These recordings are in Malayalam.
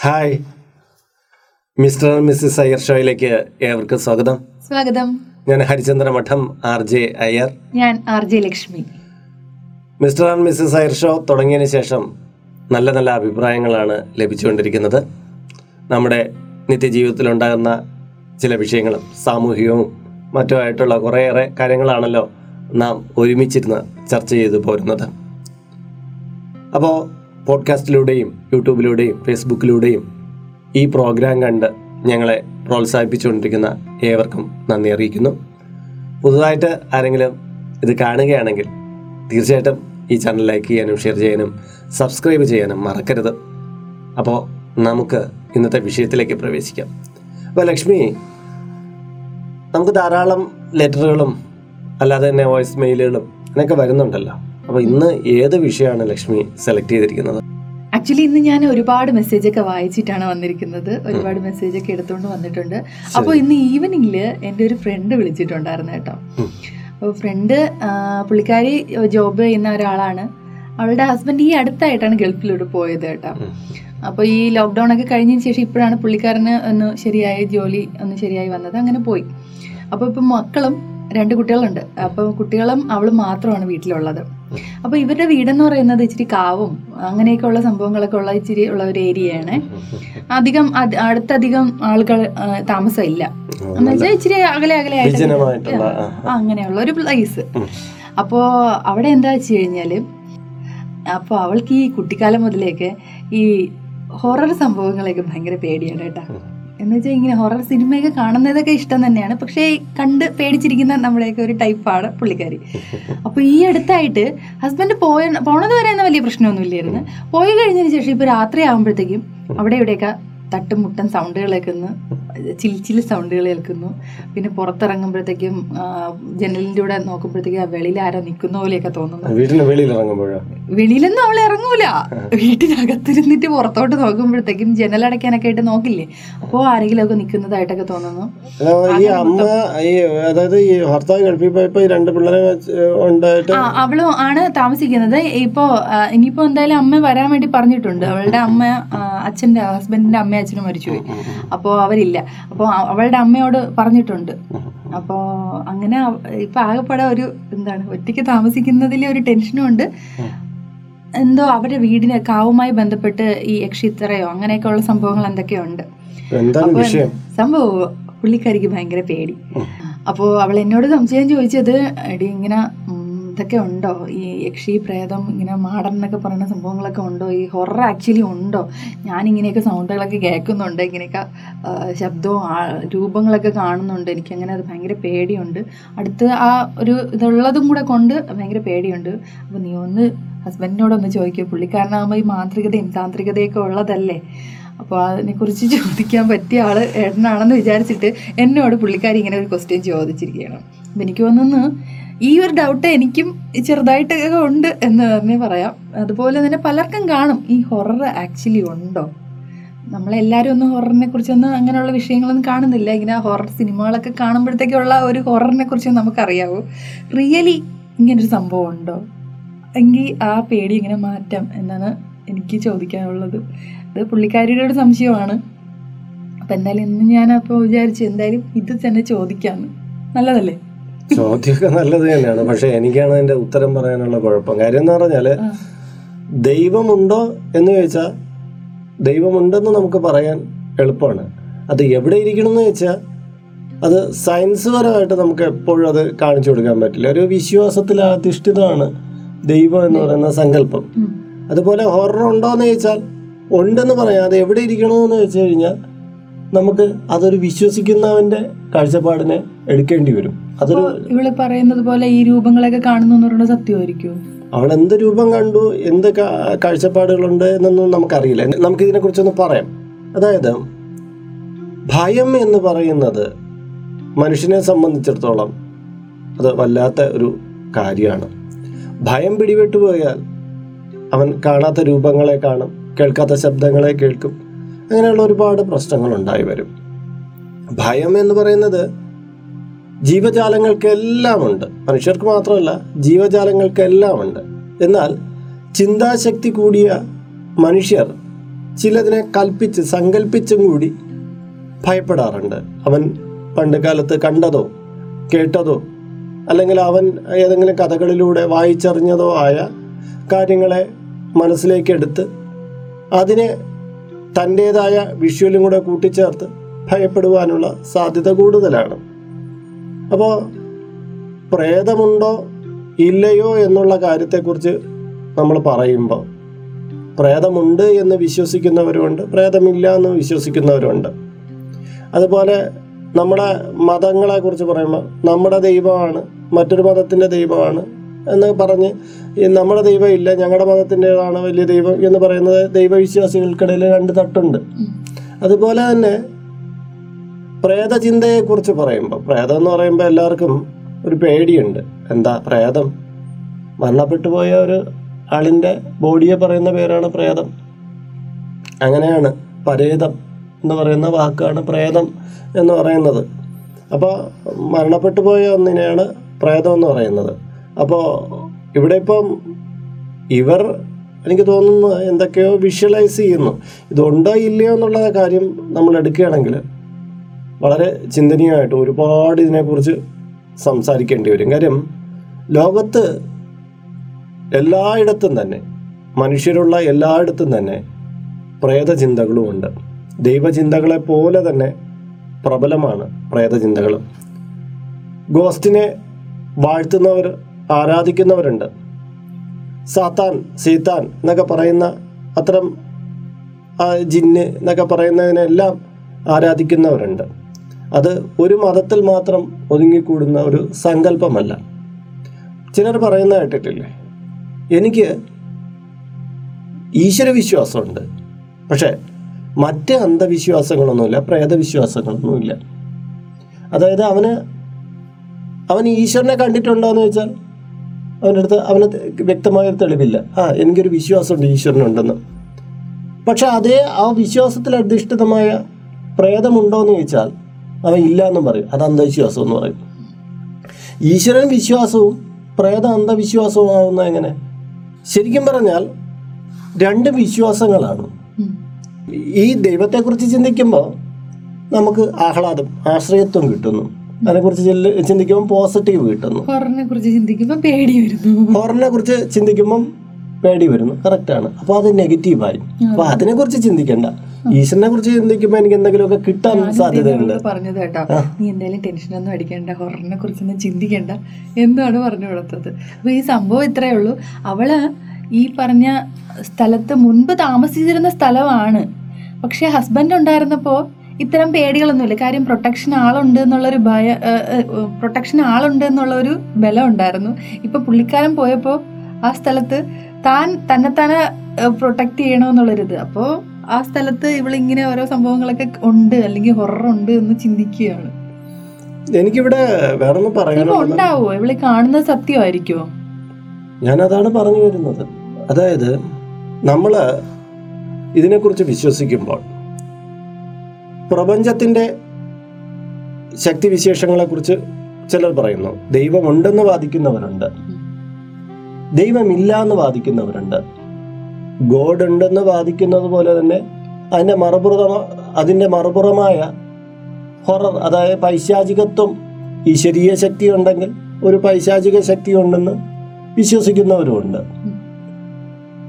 Hi. Mr and Mrs Iyer ഷോയിലേക്ക് ഏവർക്കും സ്വാഗതം. സ്വാഗതം. ഞാൻ ഹരിചന്ദ്ര മഠം ആർ ജെ അയ്യർ. ഞാൻ R J Lakshmi. Mr and Mrs Iyer show തുടങ്ങിയതിന് ശേഷം നല്ല നല്ല അഭിപ്രായങ്ങളാണ് ലഭിച്ചുകൊണ്ടിരിക്കുന്നത്. നമ്മുടെ നിത്യജീവിതത്തിലുണ്ടാകുന്ന ചില വിഷയങ്ങളും സാമൂഹികവും മറ്റുമായിട്ടുള്ള കുറേയേറെ കാര്യങ്ങളാണല്ലോ നാം ഒരുമിച്ചിരുന്ന് ചർച്ച ചെയ്തു പോരുന്നത്. അപ്പോൾ പോഡ്കാസ്റ്റിലൂടെയും യൂട്യൂബിലൂടെയും ഫേസ്ബുക്കിലൂടെയും ഈ പ്രോഗ്രാം കണ്ട് ഞങ്ങളെ പ്രോത്സാഹിപ്പിച്ചുകൊണ്ടിരിക്കുന്ന ഏവർക്കും നന്ദി അറിയിക്കുന്നു. പുതുതായിട്ട് ആരെങ്കിലും ഇത് കാണുകയാണെങ്കിൽ തീർച്ചയായിട്ടും ഈ ചാനൽ ലൈക്ക് ചെയ്യാനും ഷെയർ ചെയ്യാനും സബ്സ്ക്രൈബ് ചെയ്യാനും മറക്കരുത്. അപ്പോൾ നമുക്ക് ഇന്നത്തെ വിഷയത്തിലേക്ക് പ്രവേശിക്കാം. അപ്പോൾ ലക്ഷ്മി നമുക്ക് ധാരാളം ലെറ്ററുകളും അല്ലാതെ തന്നെ വോയിസ് മെയിലുകളും അങ്ങനെയൊക്കെ വരുന്നുണ്ടല്ലോ. അപ്പോൾ ഇന്ന് ഏത് വിഷയമാണ് ലക്ഷ്മി സെലക്ട് ചെയ്തിരിക്കുന്നത്? ആക്ച്വലി ഇന്ന് ഞാൻ ഒരുപാട് മെസ്സേജ് ഒക്കെ വായിച്ചിട്ടാണ് വന്നിരിക്കുന്നത്. ഒരുപാട് മെസ്സേജ് ഒക്കെ എടുത്തുകൊണ്ട് വന്നിട്ടുണ്ട്. അപ്പോൾ ഇന്ന് ഈവനിങ്ങിൽ എന്റെ ഒരു ഫ്രണ്ട് വിളിച്ചിട്ടുണ്ടായിരുന്നു കേട്ടോ. അപ്പോൾ ഫ്രണ്ട് പുള്ളിക്കാരി ജോബ് ചെയ്യുന്ന ഒരാളാണ്. അവളുടെ ഹസ്ബൻഡ് ഈ അടുത്തായിട്ടാണ് ഗൾഫിലോട്ട് പോയത് കേട്ടോ. അപ്പോൾ ഈ ലോക്ക്ഡൗൺ ഒക്കെ കഴിഞ്ഞതിന് ശേഷം ഇപ്പോഴാണ് പുള്ളിക്കാരന് ഒന്ന് ശരിയായ ജോലി ഒന്ന് ശരിയായി വന്നത്. അങ്ങനെ പോയി. അപ്പോൾ ഇപ്പം മക്കളും രണ്ട് കുട്ടികളുണ്ട്. അപ്പോൾ കുട്ടികളും അവളും മാത്രമാണ് വീട്ടിലുള്ളത്. അപ്പോൾ ഇവരുടെ വീടെന്ന് പറയുന്നത് ഇച്ചിരി കാവും അങ്ങനെയൊക്കെ ഉള്ള സംഭവങ്ങളൊക്കെ ഉള്ള ഇച്ചിരി ഉള്ള ഒരു ഏരിയയാണ്. അധികം അടുത്തധികം ആളുകൾ താമസമില്ല. എന്ന് വെച്ചാൽ ഇച്ചിരി അകലെ അകലെ ആയിട്ട് അങ്ങനെയുള്ള ഒരു പ്ലേസ് അപ്പോ അപ്പോൾ അവിടെ എന്താ വെച്ച് കഴിഞ്ഞാൽ അപ്പോൾ അവൾക്ക് ഈ കുട്ടിക്കാലം മുതലേക്ക് ഈ ഹൊറർ സംഭവങ്ങളൊക്കെ ഭയങ്കര പേടിയാണ് കേട്ടോ. എന്ന് വെച്ചാൽ ഇങ്ങനെ ഹൊറർ സിനിമയൊക്കെ കാണുന്നതൊക്കെ ഇഷ്ടം തന്നെയാണ്. പക്ഷേ കണ്ട് പേടിച്ചിരിക്കുന്ന നമ്മുടെയൊക്കെ ഒരു ടൈപ്പാണ് പുള്ളിക്കാരി. അപ്പോൾ ഈ അടുത്തായിട്ട് ഹസ്ബൻഡ് പോയ പോണത് വരെ വലിയ പ്രശ്നമൊന്നുമില്ലായിരുന്നു. പോയി കഴിഞ്ഞതിന് ശേഷം ഇപ്പോൾ രാത്രി ആകുമ്പോഴത്തേക്കും അവിടെ ഇവിടെയൊക്കെ തട്ടും മുട്ടൻ സൗണ്ടുകൾ കേൾക്കുന്നു ചിൽ ചിൽ സൗണ്ടുകൾ കേൾക്കുന്നു. പിന്നെ പുറത്തിറങ്ങുമ്പോഴത്തേക്കും ജനലിന്റെ കൂടെ നോക്കുമ്പോഴത്തേക്കും ആ വെളിയിൽ ആരോ നിൽക്കുന്ന പോലെയൊക്കെ തോന്നുന്നു. വെളിയിലൊന്നും അവൾ ഇറങ്ങൂല. വീട്ടിനകത്തിരുന്നിട്ട് പുറത്തോട്ട് നോക്കുമ്പോഴത്തേക്കും ജനലടയ്ക്കാനൊക്കെ ആയിട്ട് നോക്കില്ലേ? അപ്പോൾ ആരെങ്കിലും ഒക്കെ നിൽക്കുന്നതായിട്ടൊക്കെ തോന്നുന്നു. ഈ അമ്മ അതായത് ഈ ഭർത്താവ് ഗൾഫിൽ പോയപ്പോ ഈ രണ്ട് പിള്ളേരെ വെച്ച് ഉണ്ടായിട്ട് ആ അവളും ആണ് താമസിക്കുന്നത്. ഇപ്പോ ഇനിയിപ്പോ എന്തായാലും അമ്മ വരാൻ വേണ്ടി പറഞ്ഞിട്ടുണ്ട്. അവളുടെ അമ്മ അച്ഛന്റെ ഹസ്ബൻഡിന്റെ അമ്മയും അച്ഛനും മരിച്ചുപോയി. അപ്പോൾ അവരില്ല. അപ്പോൾ അവളുടെ അമ്മയോട് പറഞ്ഞിട്ടുണ്ട്. അപ്പോൾ അങ്ങനെ ഇപ്പം ആകെപ്പാടെ ഒരു എന്താണ് ഒറ്റയ്ക്ക് താമസിക്കുന്നതിൽ ഒരു ടെൻഷനും ഉണ്ട്. എന്തോ അവരുടെ വീടിന് കാവുമായി ബന്ധപ്പെട്ട് ഈ യക്ഷിത്രയോ അങ്ങനെയൊക്കെ ഉള്ള സംഭവങ്ങൾ എന്തൊക്കെയോ ഉണ്ട് സംഭവം? പുള്ളിക്കാരിക്ക് ഭയങ്കര പേടി. അപ്പോ അപ്പോൾ അവൾ എന്നോട് സംശയം ചോദിച്ചത് എടി ഇങ്ങനെ ഇതൊക്കെ ഉണ്ടോ? ഈ യക്ഷി പ്രേതം ഇങ്ങനെ മാടൻ എന്നൊക്കെ പറയുന്ന സംഭവങ്ങളൊക്കെ ഉണ്ടോ? ഈ ഹൊറർ ആക്ച്വലി ഉണ്ടോ? ഞാൻ ഇങ്ങനെയൊക്കെ സൗണ്ടുകളൊക്കെ കേൾക്കുന്നുണ്ട്. ഇങ്ങനെയൊക്കെ ശബ്ദവും രൂപങ്ങളൊക്കെ കാണുന്നുണ്ട്. എനിക്കങ്ങനെ അത് ഭയങ്കര പേടിയുണ്ട്. അടുത്ത് ആ ഒരു ഇതുള്ളതും കൂടെ കൊണ്ട് ഭയങ്കര പേടിയുണ്ട്. അപ്പോൾ നീ ഒന്ന് ഹസ്ബൻഡിനോടൊന്ന് ചോദിക്കുക പുള്ളിക്കാരനാകുമ്പോൾ ഈ മാന്ത്രികതയും താന്ത്രികതയൊക്കെ ഉള്ളതല്ലേ? അപ്പോൾ അതിനെക്കുറിച്ച് ചോദിക്കാൻ പറ്റിയ ആൾ ഏട്ടനാണെന്ന് വിചാരിച്ചിട്ട് എന്നോട് പുള്ളിക്കാരി ഇങ്ങനെ ഒരു ക്വസ്റ്റ്യൻ ചോദിച്ചിരിക്കുകയാണ്. അപ്പം എനിക്ക് തോന്നുന്നു ഈ ഒരു ഡൗട്ട് എനിക്കും ചെറുതായിട്ടൊക്കെ ഉണ്ട് എന്ന് തന്നെ പറയാം. അതുപോലെ തന്നെ പലർക്കും കാണും. ഈ ഹൊറർ ആക്ച്വലി ഉണ്ടോ? നമ്മളെല്ലാവരും ഒന്നും ഹൊററിനെ കുറിച്ചൊന്നും അങ്ങനെയുള്ള വിഷയങ്ങളൊന്നും കാണുന്നില്ല. ഇങ്ങനെ ഹൊറർ സിനിമകളൊക്കെ കാണുമ്പോഴത്തേക്കുള്ള ഒരു ഹൊററിനെ കുറിച്ച് നമുക്കറിയാവൂ. റിയലി ഇങ്ങനൊരു സംഭവം ഉണ്ടോ? എങ്കിൽ ആ പേടി ഇങ്ങനെ മാറ്റാം എന്നാണ് എനിക്ക് ചോദിക്കാനുള്ളത്. അത് പുള്ളിക്കാരിയുടെ ഒരു സംശയമാണ്. അപ്പം എന്തായാലും ഇന്ന് ഞാനപ്പോൾ വിചാരിച്ചു എന്തായാലും ഇത് തന്നെ ചോദിക്കാമെന്ന് നല്ലതല്ലേ? ചോദ്യമൊക്കെ നല്ലത് തന്നെയാണ്. പക്ഷെ എനിക്കാണ് അതിന്റെ ഉത്തരം പറയാനുള്ള കുഴപ്പം. കാര്യം എന്ന് പറഞ്ഞാൽ ദൈവമുണ്ടോ എന്ന് ചോദിച്ചാൽ ദൈവമുണ്ടെന്ന് നമുക്ക് പറയാൻ എളുപ്പമാണ്. അത് എവിടെ ഇരിക്കണം എന്ന് ചോദിച്ചാൽ അത് സയൻസ് പരമായിട്ട് നമുക്ക് എപ്പോഴും അത് കാണിച്ചു കൊടുക്കാൻ പറ്റില്ല. ഒരു വിശ്വാസത്തിൽ അധിഷ്ഠിതമാണ് ദൈവം എന്ന് പറയുന്ന സങ്കല്പം. അതുപോലെ ഹൊറർ ഉണ്ടോ എന്ന് ചോദിച്ചാൽ ഉണ്ടെന്ന് പറയാം. അത് എവിടെ ഇരിക്കണമെന്ന് വെച്ച് കഴിഞ്ഞാൽ നമുക്ക് അതൊരു വിശ്വസിക്കുന്നവന്റെ കാഴ്ചപ്പാടിനെ എടുക്കേണ്ടി വരും. അതൊരു ഇവൾ പറയുന്നത് പോലെ ഈ രൂപങ്ങളൊക്കെ കാണുന്നു സത്യമായിരിക്കും അവൾ എന്ത് രൂപം കണ്ടു എന്ത് കാഴ്ചപ്പാടുകളുണ്ട് എന്നൊന്നും നമുക്കറിയില്ല. നമുക്ക് ഇതിനെക്കുറിച്ചൊന്ന് പറയാം. അതായത് ഭയം എന്ന് പറയുന്നത് മനുഷ്യനെ സംബന്ധിച്ചിടത്തോളം അത് വല്ലാത്ത ഒരു കാര്യമാണ്. ഭയം പിടിപെട്ടു പോയാൽ അവൻ കാണാത്ത രൂപങ്ങളെ കാണും കേൾക്കാത്ത ശബ്ദങ്ങളെ കേൾക്കും. അങ്ങനെയുള്ള ഒരുപാട് പ്രശ്നങ്ങൾ ഉണ്ടായി വരും. ഭയം എന്ന് പറയുന്നത് ജീവജാലങ്ങൾക്കെല്ലാം ഉണ്ട് മനുഷ്യർക്ക് മാത്രമല്ല ജീവജാലങ്ങൾക്കെല്ലാം ഉണ്ട് എന്നാൽ ചിന്താശക്തി കൂടിയ മനുഷ്യർ ചിലതിനെ കൽപ്പിച്ച് സങ്കല്പിച്ചും കൂടി ഭയപ്പെടാറുണ്ട്. അവൻ പണ്ട് കാലത്ത് കണ്ടതോ കേട്ടതോ അല്ലെങ്കിൽ അവൻ ഏതെങ്കിലും കഥകളിലൂടെ വായിച്ചറിഞ്ഞതോ ആയ കാര്യങ്ങളെ മനസ്സിലേക്ക് എടുത്ത് അതിനെ തന്റേതായ വിഷ്വലും കൂടെ കൂട്ടിച്ചേർത്ത് ഭയപ്പെടുവാനുള്ള സാധ്യത കൂടുതലാണ്. അപ്പോൾ പ്രേതമുണ്ടോ ഇല്ലയോ എന്നുള്ള കാര്യത്തെക്കുറിച്ച് നമ്മൾ പറയുമ്പോൾ പ്രേതമുണ്ട് എന്ന് വിശ്വസിക്കുന്നവരുമുണ്ട് പ്രേതമില്ല എന്ന് വിശ്വസിക്കുന്നവരുണ്ട്. അതുപോലെ നമ്മുടെ മതങ്ങളെക്കുറിച്ച് പറയുമ്പോൾ നമ്മുടെ ദൈവമാണ് മറ്റൊരു മതത്തിന്റെ ദൈവമാണ് എന്ന് പറഞ്ഞ് നമ്മുടെ ദൈവം ഇല്ല ഞങ്ങളുടെ മതത്തിന്റെതാണ് വലിയ ദൈവം എന്ന് പറയുന്നത് ദൈവവിശ്വാസികൾക്കിടയിൽ രണ്ട് തട്ടുണ്ട്. അതുപോലെ തന്നെ പ്രേതചിന്തയെക്കുറിച്ച് പറയുമ്പോൾ പ്രേതം എന്ന് പറയുമ്പോൾ എല്ലാവർക്കും ഒരു പേടിയുണ്ട്. എന്താ പ്രേതം? മരണപ്പെട്ടു പോയ ഒരു ആളിന്റെ ബോഡിയെ പറയുന്ന പേരാണ് പ്രേതം. അങ്ങനെയാണ് പരേതം എന്ന് പറയുന്ന വാക്കാണ് പ്രേതം എന്ന് പറയുന്നത്. അപ്പോൾ മരണപ്പെട്ടു പോയ ഒന്നിനെയാണ് പ്രേതം എന്ന് പറയുന്നത്. അപ്പോൾ ഇവിടെ ഇപ്പം ഇവർ എനിക്ക് തോന്നുന്നു എന്തൊക്കെയോ വിഷ്വലൈസ് ചെയ്യുന്നു. ഇതുണ്ടോ ഇല്ലയോ എന്നുള്ള കാര്യം നമ്മൾ എടുക്കുകയാണെങ്കിൽ വളരെ ചിന്തനീയമായിട്ട് ഒരുപാട് ഇതിനെക്കുറിച്ച് സംസാരിക്കേണ്ടി വരും. കാര്യം ലോകത്ത് എല്ലായിടത്തും തന്നെ മനുഷ്യരുള്ള എല്ലായിടത്തും തന്നെ പ്രേതചിന്തകളുമുണ്ട്. ദൈവചിന്തകളെ പോലെ തന്നെ പ്രബലമാണ് പ്രേതചിന്തകൾ. ഗോസ്റ്റിനെ വാഴ്ത്തുന്നവർ ആരാധിക്കുന്നവരുണ്ട്. സാത്താൻ സീത്താൻ എന്നൊക്കെ പറയുന്ന അത്തരം ജിന്ന് എന്നൊക്കെ പറയുന്നതിനെല്ലാം ആരാധിക്കുന്നവരുണ്ട്. അത് ഒരു മതത്തിൽ മാത്രം ഒതുങ്ങിക്കൂടുന്ന ഒരു സങ്കല്പമല്ല. ചിലർ പറയുന്ന കേട്ടിട്ടില്ലേ? എനിക്ക് ഈശ്വരവിശ്വാസമുണ്ട്. പക്ഷേ മറ്റ് അന്ധവിശ്വാസങ്ങളൊന്നുമില്ല പ്രേതവിശ്വാസങ്ങളൊന്നുമില്ല. അതായത് അവന് അവൻ ഈശ്വരനെ കണ്ടിട്ടുണ്ടോ എന്ന് വെച്ചാൽ അവന്റെ അടുത്ത് അവന് വ്യക്തമായൊരു തെളിവില്ല. ആ എനിക്കൊരു വിശ്വാസമുണ്ട് ഈശ്വരനുണ്ടെന്ന്. പക്ഷെ അതേ ആ വിശ്വാസത്തിൽ അധിഷ്ഠിതമായ പ്രേതമുണ്ടോ എന്ന് ചോദിച്ചാൽ അവൻ ഇല്ല എന്നും പറയും. അത് അന്ധവിശ്വാസം എന്ന് പറയും. ഈശ്വരൻ വിശ്വാസവും പ്രേത അന്ധവിശ്വാസവും ആവുന്ന എങ്ങനെ? ശരിക്കും പറഞ്ഞാൽ രണ്ട് വിശ്വാസങ്ങളാണ്. ഈ ദൈവത്തെക്കുറിച്ച് ചിന്തിക്കുമ്പോൾ നമുക്ക് ആഹ്ലാദം ആശ്രയത്വം കിട്ടുന്നു. അതിനെ കുറിച്ച് ചിന്തിക്കുമ്പോൾ പോസിറ്റീവ് കിട്ടുന്നു. ഹോറിനെ കുറിച്ച് ചിന്തിക്കുമ്പോൾ പേടി വരുന്നു. കറക്റ്റ് കുറിച്ച് ചിന്തിക്കുമ്പോൾ പേടി വരുന്നു. കറക്റ്റാണ്. അപ്പോൾ അത് നെഗറ്റീവായി. അപ്പോൾ അതിനെക്കുറിച്ച് ചിന്തിക്കണ്ട. ഈശ്വരനെ കുറിച്ച് ചിന്തിക്കുമ്പോൾ എനിക്ക് എന്തെങ്കിലുമൊക്കെ കിട്ടാൻ സാധ്യതയുണ്ട്. പറഞ്ഞത് കേട്ടോ. നീ എന്തായാലും ടെൻഷനൊന്നും അടിക്കണ്ട ഹൊററിനെ കുറിച്ചൊന്നും ചിന്തിക്കണ്ട. എന്നാണ് പറഞ്ഞു കൊടുത്തത് അപ്പൊ ഈ സംഭവം ഇത്രയേ ഉള്ളൂ. അവൾ ഈ പറഞ്ഞ സ്ഥലത്ത് മുൻപ് താമസിച്ചിരുന്ന സ്ഥലമാണ്. പക്ഷെ ഹസ്ബൻഡ് ഉണ്ടായിരുന്നപ്പോൾ ഇത്തരം പേടികളൊന്നുമില്ല. കാര്യം പ്രൊട്ടക്ഷൻ ആളുണ്ട് എന്നുള്ളൊരു ഭയ പ്രൊട്ടക്ഷൻ ആളുണ്ട് എന്നുള്ളൊരു ബലം ഉണ്ടായിരുന്നു. ഇപ്പൊ പുള്ളിക്കാരൻ പോയപ്പോൾ ആ സ്ഥലത്ത് താൻ തന്നെ തന്നെത്താനെ പ്രൊട്ടക്ട് ചെയ്യണമെന്നുള്ളൊരിത് അപ്പോൾ ആ സ്ഥലത്ത് ഇവളിങ്ങനെ ഓരോ സംഭവങ്ങളൊക്കെ ഉണ്ട് അല്ലെങ്കിൽ ഹൊറർ ഉണ്ട് എന്ന് ചിന്തിക്കുകയാണ്. എനിക്കിവിടെ പറയാനുള്ളത് ഉണ്ടാവോ? ഇവളെ കാണുന്നത് സത്യമായിരിക്കുമോ ഞാനതാണ് പറഞ്ഞു വരുന്നത്. അതായത് നമ്മൾ ഇതിനെക്കുറിച്ച് വിശ്വസിക്കുമ്പോൾ പ്രപഞ്ചത്തിന്റെ ശക്തിവിശേഷങ്ങളെക്കുറിച്ച് ചിലർ പറയുന്നു. ദൈവമുണ്ടെന്ന് വാദിക്കുന്നവരുണ്ട്. ദൈവമില്ല എന്ന് വാദിക്കുന്നവരുണ്ട്. ഗോഡ് ഉണ്ടെന്ന് വാദിക്കുന്നത് പോലെ തന്നെ അതിന്റെ മറുപുറമ അതിന്റെ മറുപുറമായ ഹൊറർ അതായത് പൈശാചികത്വം ഈശ്വരീയ ശക്തി ഉണ്ടെങ്കിൽ ഒരു പൈശാചിക ശക്തി ഉണ്ടെന്ന് വിശ്വസിക്കുന്നവരുമുണ്ട്.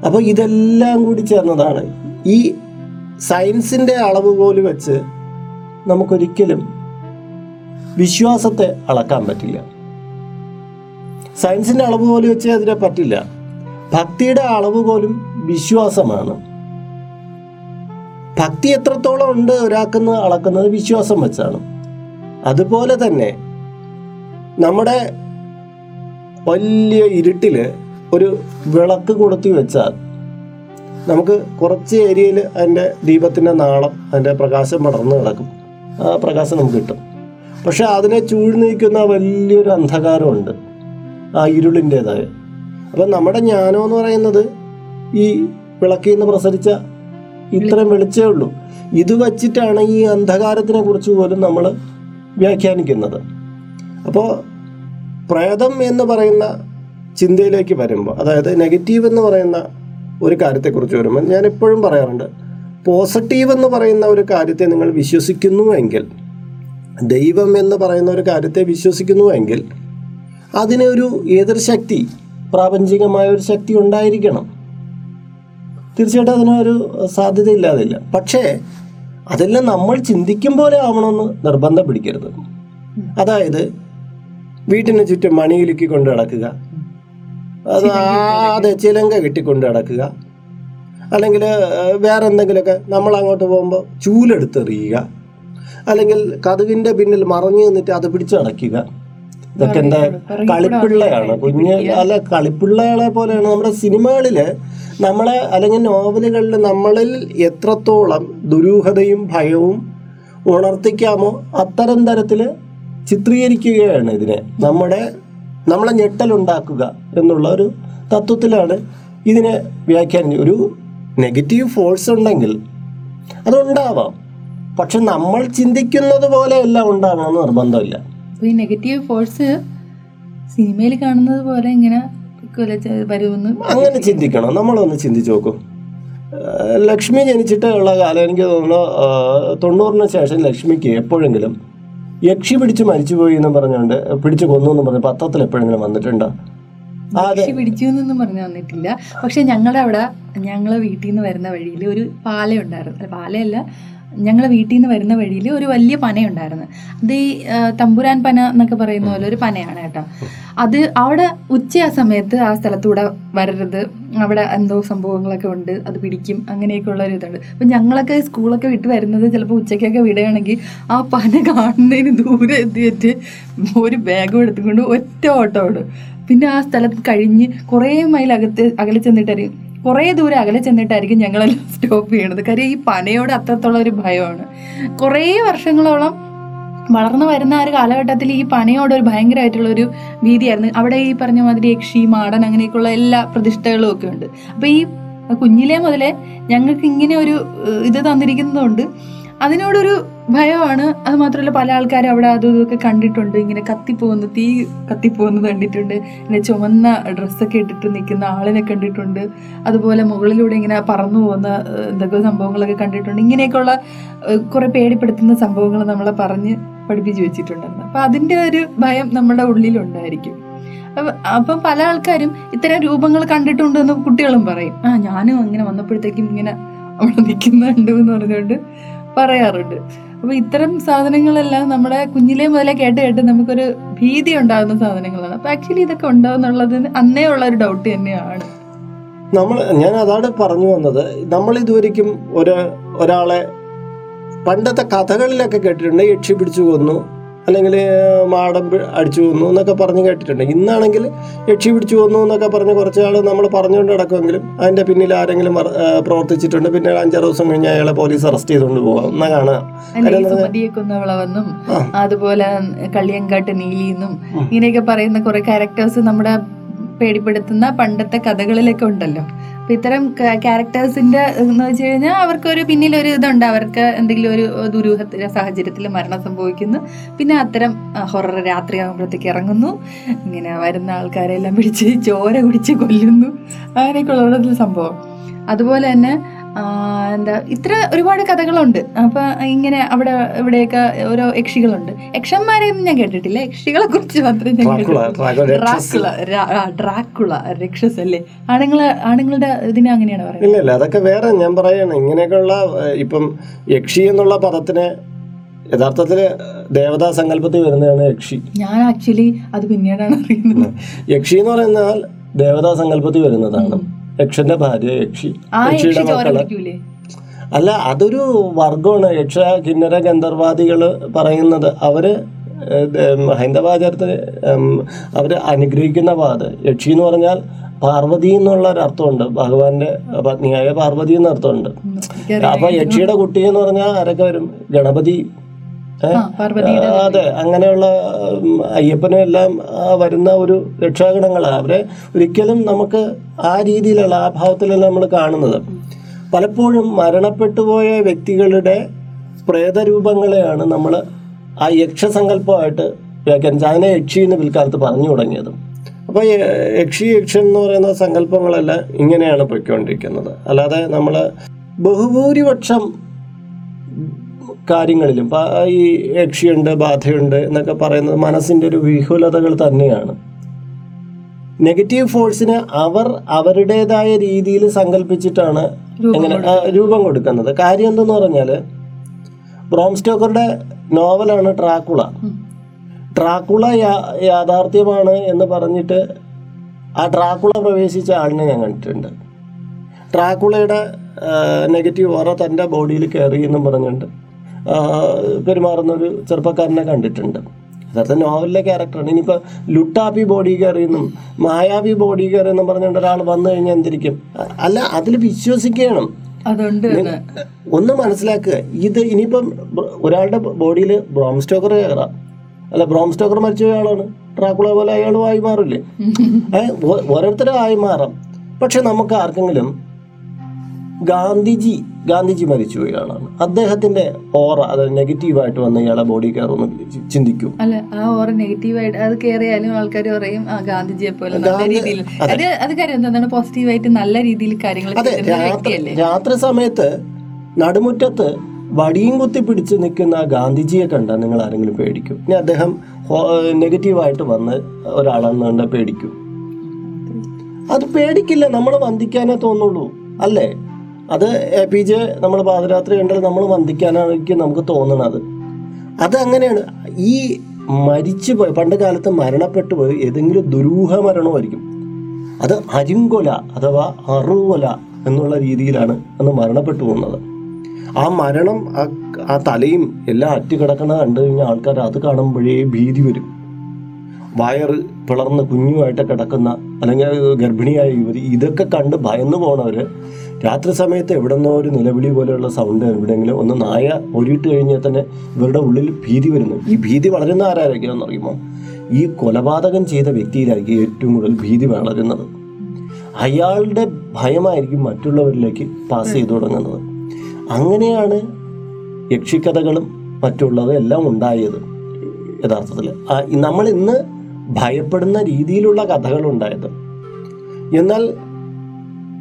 അപ്പോൾ ഇതെല്ലാം കൂടി ചേർന്നതാണ്. ഈ സയൻസിന്റെ പോലും വെച്ച് നമുക്കൊരിക്കലും വിശ്വാസത്തെ അളക്കാൻ പറ്റില്ല. സയൻസിന്റെ പോലും വെച്ച് അതിനെ പറ്റില്ല. ഭക്തിയുടെ അളവ് പോലും വിശ്വാസമാണ്. ഭക്തി എത്രത്തോളം ഉണ്ട് ഒരാൾക്കെന്ന് അളക്കുന്നത് വിശ്വാസം വെച്ചാണ്. അതുപോലെ തന്നെ നമ്മുടെ വലിയ ഇരുട്ടിൽ ഒരു വിളക്ക് കൊളുത്തി വെച്ചാൽ നമുക്ക് കുറച്ച് ഏരിയയിൽ അതിന്റെ ദീപത്തിന്റെ നാളം അതിന്റെ പ്രകാശം പടർന്ന് കിടക്കും. ആ പ്രകാശം നമുക്ക് കിട്ടും. പക്ഷെ അതിനെ ചൂഴ്ന്നിരിക്കുന്ന വലിയൊരു അന്ധകാരമുണ്ട്. ആ ഇരുളിന്റെതായ. അപ്പം നമ്മുടെ ജ്ഞാനം എന്ന് പറയുന്നത് ഈ വിളക്കിൽ നിന്ന് പ്രസരിച്ച ഇത്രയും വെളിച്ചേ ഉള്ളൂ. ഇത് വച്ചിട്ടാണ് ഈ അന്ധകാരത്തിനെ കുറിച്ച് പോലും നമ്മൾ വ്യാഖ്യാനിക്കുന്നത്. അപ്പോൾ പ്രേതം എന്ന് പറയുന്ന ചിന്തയിലേക്ക് വരുമ്പോൾ അതായത് നെഗറ്റീവ് എന്ന് പറയുന്ന ഒരു കാര്യത്തെക്കുറിച്ച് വരുമ്പോൾ ഞാൻ എപ്പോഴും പറയാറുണ്ട് പോസിറ്റീവ് എന്ന് പറയുന്ന ഒരു കാര്യത്തെ നിങ്ങൾ വിശ്വസിക്കുന്നുവെങ്കിൽ ദൈവം എന്ന് പറയുന്ന ഒരു കാര്യത്തെ വിശ്വസിക്കുന്നുവെങ്കിൽ അതിനൊരു എതിർശക്തി പ്രാപഞ്ചികമായ ഒരു ശക്തി ഉണ്ടായിരിക്കണം. തീർച്ചയായിട്ടും അതിനൊരു സാധ്യത ഇല്ലാതില്ല പക്ഷേ അതെല്ലാം നമ്മൾ ചിന്തിക്കും പോലെ ആവണമെന്ന് നിർബന്ധം പിടിക്കരുത്. അതായത് വീട്ടിന് ചുറ്റും മണിയിലുക്കി കൊണ്ട് നടക്കുക. അത് അതെ ചിലങ്ക കെട്ടിക്കൊണ്ട് നടക്കുക. അല്ലെങ്കിൽ വേറെ എന്തെങ്കിലുമൊക്കെ നമ്മൾ അങ്ങോട്ട് പോകുമ്പോൾ ചൂലെടുത്തെറിയുക. അല്ലെങ്കിൽ കതുകിന്റെ പിന്നിൽ മറഞ്ഞു നിന്നിട്ട് അത് പിടിച്ചടയ്ക്കുക. ഇതൊക്കെ എന്താ കളിപ്പിള്ളയാണ്. കുഞ്ഞ് അല്ല കളിപ്പിള്ളകളെ പോലെയാണ് നമ്മുടെ സിനിമകളിൽ നമ്മളെ അല്ലെങ്കിൽ നോവലുകളിൽ നമ്മളിൽ എത്രത്തോളം ദുരൂഹതയും ഭയവും ഉണർത്തിക്കാമോ അത്തരം തരത്തിൽ ചിത്രീകരിക്കുകയാണ് ഇതിനെ. നമ്മുടെ നമ്മളെ ഞെട്ടലുണ്ടാക്കുക എന്നുള്ള ഒരു തത്വത്തിലാണ് ഇതിനെ വ്യാഖ്യാനിച്ചത് ഒരു നെഗറ്റീവ് ഫോഴ്സ് ഉണ്ടെങ്കിൽ അതുണ്ടാവാം. പക്ഷെ നമ്മൾ ചിന്തിക്കുന്നത് പോലെയല്ല എല്ലാം ഉണ്ടാവണമെന്ന് നിർബന്ധമില്ല. അപ്പൊ ഈ നെഗറ്റീവ് ഫോഴ്സ് സിനിമയിൽ കാണുന്നത് പോലെ ഇങ്ങനെ വരുമെന്ന് അങ്ങനെ ചിന്തിക്കണം. നമ്മളൊന്ന് ചിന്തിച്ചു നോക്കും. ലക്ഷ്മി ജനിച്ചിട്ട് ഉള്ള കാലം എനിക്ക് തോന്നുന്നു തൊണ്ണൂറിന് ശേഷം ലക്ഷ്മിക്ക് എപ്പോഴെങ്കിലും യക്ഷി പിടിച്ച് മരിച്ചുപോയി എന്ന് പറഞ്ഞുകൊണ്ട് പിടിച്ച് കൊന്നു എന്ന് പറഞ്ഞ് പത്രത്തിൽ എപ്പോഴെങ്കിലും വന്നിട്ടുണ്ടോ? പക്ഷി പിടിച്ചു എന്നൊന്നും പറഞ്ഞു തന്നിട്ടില്ല പക്ഷെ ഞങ്ങളുടെ അവിടെ ഞങ്ങളെ വീട്ടിൽ നിന്ന് വരുന്ന വഴിയിൽ ഒരു പാല ഉണ്ടായിരുന്നു പാലയല്ല ഞങ്ങളെ വീട്ടിൽ നിന്ന് വരുന്ന വഴിയിൽ ഒരു വലിയ പനയുണ്ടായിരുന്നു. അത് ഈ തമ്പുരാൻ പന എന്നൊക്കെ പറയുന്ന പോലെ ഒരു പനയാണ് കേട്ടോ. അത് അവിടെ ഉച്ച ആ സമയത്ത് ആ സ്ഥലത്തൂടെ വരരുത്. അവിടെ എന്തോ സംഭവങ്ങളൊക്കെ ഉണ്ട്. അത് പിടിക്കും. അങ്ങനെയൊക്കെ ഉള്ള ഒരു ഇതുണ്ട്. അപ്പം ഞങ്ങളൊക്കെ സ്കൂളൊക്കെ വിട്ട് വരുന്നത് ചിലപ്പോൾ ഉച്ചയ്ക്കൊക്കെ വിടുകയാണെങ്കിൽ ആ പന കാണുന്നതിന് ദൂരെ എത്തിയിട്ട് ഒരു ബാഗും എടുത്തുകൊണ്ട് ഒറ്റ ഓട്ടോ ഓടും. പിന്നെ ആ സ്ഥലത്ത് കഴിഞ്ഞ് കുറേ മൈൽ അകത്ത് അകലെ ചെന്നിട്ടായിരിക്കും കുറേ ദൂരം അകലെ ചെന്നിട്ടായിരിക്കും ഞങ്ങളെല്ലാം സ്റ്റോപ്പ് ചെയ്യണത്. കാര്യം ഈ പനയോട് അത്രത്തോളം ഒരു ഭയമാണ്. കുറേ വർഷങ്ങളോളം വളർന്നു വരുന്ന ആ ഒരു കാലഘട്ടത്തിൽ ഈ പനയോട് ഒരു ഭയങ്കരമായിട്ടുള്ള ഒരു ഭീതിയായിരുന്നു. അവിടെ ഈ പറഞ്ഞ മാതിരി യക്ഷി മാടൻ അങ്ങനെയൊക്കെയുള്ള എല്ലാ പ്രതിഷ്ഠകളും ഒക്കെ ഉണ്ട്. അപ്പോൾ ഈ കുഞ്ഞിലേ മുതലേ ഞങ്ങൾക്ക് ഇങ്ങനെ ഒരു ഇത് തന്നിരിക്കുന്നതുകൊണ്ട് അതിനോടൊരു ഭയമാണ്. അത് മാത്രമല്ല പല ആൾക്കാരും അവിടെ അതും ഇതൊക്കെ കണ്ടിട്ടുണ്ട്. ഇങ്ങനെ കത്തിപ്പോകുന്ന തീ കത്തിപ്പോകുന്നത് കണ്ടിട്ടുണ്ട്. ഇങ്ങനെ ചുമന്ന ഡ്രസ്സൊക്കെ ഇട്ടിട്ട് നിൽക്കുന്ന ആളിനെ കണ്ടിട്ടുണ്ട്. അതുപോലെ മുകളിലൂടെ ഇങ്ങനെ പറന്നു പോകുന്ന എന്തൊക്കെ സംഭവങ്ങളൊക്കെ കണ്ടിട്ടുണ്ട്. ഇങ്ങനെയൊക്കെയുള്ള കുറേ പേടിപ്പെടുത്തുന്ന സംഭവങ്ങൾ നമ്മളെ പറഞ്ഞ് പഠിപ്പിച്ചു വെച്ചിട്ടുണ്ടെന്ന്. അപ്പം അതിന്റെ ഒരു ഭയം നമ്മുടെ ഉള്ളിലുണ്ടായിരിക്കും. അപ്പം പല ആൾക്കാരും ഇത്തരം രൂപങ്ങൾ കണ്ടിട്ടുണ്ടെന്ന് കുട്ടികളും പറയും. ആ ഞാനും അങ്ങനെ വന്നപ്പോഴത്തേക്കും ഇങ്ങനെ അവിടെ നിൽക്കുന്നുണ്ട് എന്ന് പറഞ്ഞുകൊണ്ട് പറയാറുണ്ട്. അപ്പൊ ഇത്തരം സാധനങ്ങളെല്ലാം നമ്മുടെ കുഞ്ഞിലെ മുതലേ കേട്ട് കേട്ട് നമുക്കൊരു ഭീതി ഉണ്ടാകുന്ന സാധനങ്ങളാണ്. അപ്പൊ ആക്ച്വലി ഇതൊക്കെ ഉണ്ടാവുന്നുള്ളത് അന്നേ ഉള്ള ഒരു ഡൗട്ട് തന്നെയാണ്. നമ്മൾ ഞാൻ അതാണ് പറഞ്ഞു വന്നത്. നമ്മൾ ഇതുവരിക്കും ഒരു ഒരാളെ പണ്ടത്തെ കഥകളിലൊക്കെ കേട്ടിട്ടുണ്ട്. യക്ഷി പിടിച്ചു കൊന്നു. അല്ലെങ്കിൽ മാടം അടിച്ചു വന്നു എന്നൊക്കെ പറഞ്ഞ് കേട്ടിട്ടുണ്ട്. ഇന്നാണെങ്കിൽ യക്ഷി പിടിച്ചു വന്നു എന്നൊക്കെ പറഞ്ഞ് കുറച്ച് ആൾ നമ്മൾ പറഞ്ഞുകൊണ്ട് നടക്കുമെങ്കിലും അതിന്റെ പിന്നിൽ ആരെങ്കിലും പ്രവർത്തിച്ചിട്ടുണ്ട്. പിന്നെ അഞ്ചാറ് ദിവസം കഴിഞ്ഞ് അയാളെ പോലീസ് അറസ്റ്റ് ചെയ്തുകൊണ്ട് പോകാം എന്നാ കാണുക. അതുപോലെ കള്ളിയങ്കാട്ട് നീലിന്നും ഇങ്ങനെയൊക്കെ പറയുന്ന കുറെ ക്യാരക്ടേഴ്സ് നമ്മുടെ പേടിപ്പെടുത്തുന്ന പണ്ടത്തെ കഥകളിലൊക്കെ ഉണ്ടല്ലോ. ഇത്തരം ക്യാരക്ടേഴ്സിന്റെ എന്ന് വെച്ച് കഴിഞ്ഞാൽ അവർക്കൊരു പിന്നിലൊരു ഇതുണ്ട്. അവർക്ക് എന്തെങ്കിലും ഒരു ദുരൂഹ സാഹചര്യത്തിൽ മരണം സംഭവിക്കുന്നു. പിന്നെ അത്തരം ഹൊറർ രാത്രി ആകുമ്പോഴത്തേക്ക് ഇറങ്ങുന്നു. ഇങ്ങനെ വരുന്ന ആൾക്കാരെല്ലാം പിടിച്ച് ചോര കുടിച്ച് കൊല്ലുന്നു. അങ്ങനെയൊക്കെ ഉള്ള സംഭവം. അതുപോലെ തന്നെ എന്താ ഇത്ര ഒരുപാട് കഥകളുണ്ട്. അപ്പൊ ഇങ്ങനെ അവിടെ ഇവിടെയൊക്കെ ഓരോ യക്ഷികളുണ്ട്. യക്ഷന്മാരെയൊന്നും ഞാൻ കേട്ടിട്ടില്ല. യക്ഷികളെ കുറിച്ച് മാത്രമേ ഞാൻ ഡ്രാക്കുള. ഡ്രാക്കുള രക്ഷസ്. അല്ലേ? ആണുങ്ങളെ ആണുങ്ങളുടെ ഇതിനെ അങ്ങനെയാണ് പറയുന്നത്? ഇല്ല ഇല്ല അതൊക്കെ വേറെ ഞാൻ പറയാണ്. ഇങ്ങനെയൊക്കെയുള്ള ഇപ്പം യക്ഷി എന്നുള്ള പദത്തിന് യഥാർത്ഥത്തിൽ ദേവതാ സങ്കല്പത്തിൽ വരുന്നതാണ് യക്ഷി. ഞാൻ ആക്ച്വലി അത് പിന്നീടാണ് അറിയുന്നത്. യക്ഷി എന്ന് പറയുന്നാൽ ദേവതാ സങ്കല്പത്തിൽ വരുന്നതാണ്. യക്ഷന്റെ ഭാര്യ യക്ഷി. യക്ഷിയുടെ മക്കൾ. അല്ല അതൊരു വർഗമാണ് യക്ഷ കിന്നര ഗന്ധർവാദികൾ പറയുന്നത്. അവർ ഹൈന്ദവാചാരത്തെ അവർ ഹൈന്ദവാചാരത്തിൽ അവർ അനുഗ്രഹിക്കുന്ന വാദ്. യക്ഷി എന്ന് പറഞ്ഞാൽ പാർവതി എന്നുള്ള ഒരു അർത്ഥമുണ്ട് ഭഗവാന്റെ പത്നിയായ പാർവതി എന്ന അർത്ഥമുണ്ട്. അപ്പൊ യക്ഷിയുടെ കുട്ടി എന്ന് പറഞ്ഞാൽ ആരൊക്കെ വരും? ഗണപതി അതെ. അങ്ങനെയുള്ള അയ്യപ്പനും എല്ലാം വരുന്ന ഒരു രക്ഷാഗണങ്ങളാണ് അവരെ ഒരിക്കലും നമുക്ക് ആ രീതിയിലുള്ള ആ ഭാവത്തിലല്ല നമ്മൾ കാണുന്നത്. പലപ്പോഴും മരണപ്പെട്ടു പോയ വ്യക്തികളുടെ പ്രേതരൂപങ്ങളെയാണ് നമ്മൾ ആ യക്ഷസങ്കല്പമായിട്ട് വ്യാഖ്യാനിച്ചത്. അതിനെ യക്ഷി എന്ന് പിൽക്കാലത്ത് പറഞ്ഞു തുടങ്ങിയത്. അപ്പോൾ യക്ഷി യക്ഷൻ എന്ന് പറയുന്ന സങ്കല്പങ്ങളെല്ലാം ഇങ്ങനെയാണ് പൊയ്ക്കൊണ്ടിരിക്കുന്നത്. അല്ലാതെ നമ്മൾ ബഹുഭൂരിപക്ഷം കാര്യങ്ങളിലും. ഇപ്പം ഈ യക്ഷിയുണ്ട് ബാധയുണ്ട് എന്നൊക്കെ പറയുന്നത് മനസ്സിന്റെ ഒരു വിഹുലതകൾ തന്നെയാണ്. നെഗറ്റീവ് ഫോഴ്സിനെ അവർ അവരുടേതായ രീതിയിൽ സങ്കല്പിച്ചിട്ടാണ് എങ്ങനെ രൂപം കൊടുക്കുന്നത്. കാര്യം എന്തെന്ന് പറഞ്ഞാൽ ബ്രോംസ്റ്റോക്കറുടെ നോവലാണ് ട്രാക്കുള. ട്രാക്കുള യാഥാർത്ഥ്യമാണ് എന്ന് പറഞ്ഞിട്ട് ആ ട്രാക്കുള പ്രവേശിച്ച ആളിനെ ഞാൻ കണ്ടിട്ടുണ്ട്. ട്രാക്കുളയുടെ നെഗറ്റീവ് ഓറ തന്റെ ബോഡിയിൽ കയറി എന്നും പറഞ്ഞുകൊണ്ട് ആ, പെരുമാറുന്ന ഒരു ചെറുപ്പക്കാരനെ കണ്ടിട്ടുണ്ട്. യഥാർത്ഥ നോവലിലെ ക്യാരക്ടറാണ് ഇനിയിപ്പോൾ ലുട്ടാപ്പി ബോഡി കയറിയെന്നും മായാവി ബോഡി കയറിയെന്നും പറഞ്ഞുകൊണ്ട് ഒരാൾ വന്നു കഴിഞ്ഞാൽ എന്തിരിക്കും? അല്ല അതിൽ വിശ്വസിക്കണം. ഒന്ന് മനസ്സിലാക്കുക. ഇത് ഇനിയിപ്പം ഒരാളുടെ ബോഡിയിൽ ബ്രോം സ്റ്റോക്കർ കയറാം. അല്ല ബ്രോം സ്റ്റോക്കർ മരിച്ച ആളാണ് ട്രാക്കുള പോലെ അയാളും ആയി മാറില്ലേ? ഓരോരുത്തരും ആയി മാറാം. പക്ഷെ നമുക്ക് ആർക്കെങ്കിലും ഗാന്ധിജി ഗാന്ധിജി മരിച്ചു ഇയാളാണ് അദ്ദേഹത്തിന്റെ ഓറ അത് നെഗറ്റീവായിട്ട് വന്ന ഇയാളെ ബോഡി കയറുമെന്ന് ഒന്ന് ചിന്തിക്കും. അല്ല ആ ഓറ നെഗറ്റീവായിട്ട് അത് കയറിയാലും ആൾക്കാർ പറയും ആ ഗാന്ധിജിയെ പോലെ നല്ല രീതിയിൽ. അത്. അത് കാര്യം എന്താണ്? പോസിറ്റീവായിട്ട് നല്ല രീതിയിൽ കാര്യങ്ങൾ രാത്രി സമയത്ത് നടുമുറ്റത്ത് വടിയും കുത്തി പിടിച്ച് നിൽക്കുന്ന ആ ഗാന്ധിജിയെ കണ്ടാൽ നിങ്ങൾ ആരെങ്കിലും പേടിക്കും. ഇനി അദ്ദേഹം നെഗറ്റീവായിട്ട് വന്ന് ഒരാളെന്ന് കണ്ടാൽ പേടിക്കും. അത് പേടിക്കില്ല നമ്മൾ വന്ദിക്കാനേ തോന്നുള്ളൂ അല്ലേ? അത് എ പി ജെ നമ്മൾ പാദരാത്രി കണ്ടാൽ നമ്മൾ വന്ദിക്കാനായിരിക്കും നമുക്ക് തോന്നുന്നത് അത് അങ്ങനെയാണ്. ഈ മരിച്ചു പോയി പണ്ട് കാലത്ത് മരണപ്പെട്ടു പോയി ഏതെങ്കിലും ദുരൂഹ മരണമായിരിക്കും. അത് അരിങ്കൊല അഥവാ അറുകൊല എന്നുള്ള രീതിയിലാണ് അന്ന് മരണപ്പെട്ടു പോകുന്നത്. ആ മരണം ആ ആ തലയും എല്ലാം അറ്റുകിടക്കണ കണ്ടു കഴിഞ്ഞാൽ ആൾക്കാർ അത് കാണുമ്പോഴേ ഭീതി വരും. വയറ് പിളർന്ന് കുഞ്ഞുമായിട്ട് കിടക്കുന്ന അല്ലെങ്കിൽ ഗർഭിണിയായ യുവതി ഇതൊക്കെ കണ്ട് ഭയന്നു പോണവര് രാത്രി സമയത്ത് എവിടെന്നോ ഒരു നിലവിളി പോലെയുള്ള സൗണ്ട് എവിടെയെങ്കിലും ഒന്ന് നായ ഒരിട്ട് കഴിഞ്ഞാൽ തന്നെ ഇവരുടെ ഉള്ളിൽ ഭീതി വരുന്നു ഈ ഭീതി വളരുന്ന ആരായിരിക്കും എന്നറിയുമോ ഈ കൊലപാതകം ചെയ്ത വ്യക്തിയിലായിരിക്കും ഏറ്റവും കൂടുതൽ ഭീതി വളരുന്നത്. അയാളുടെ ഭയമായിരിക്കും മറ്റുള്ളവരിലേക്ക് പാസ് ചെയ്തു തുടങ്ങുന്നത്. അങ്ങനെയാണ് യക്ഷിക്കഥകളും മറ്റുള്ളത് എല്ലാം ഉണ്ടായത് യഥാർത്ഥത്തിൽ. നമ്മൾ ഇന്ന് ഭയപ്പെടുന്ന രീതിയിലുള്ള കഥകളുണ്ടായത്. എന്നാൽ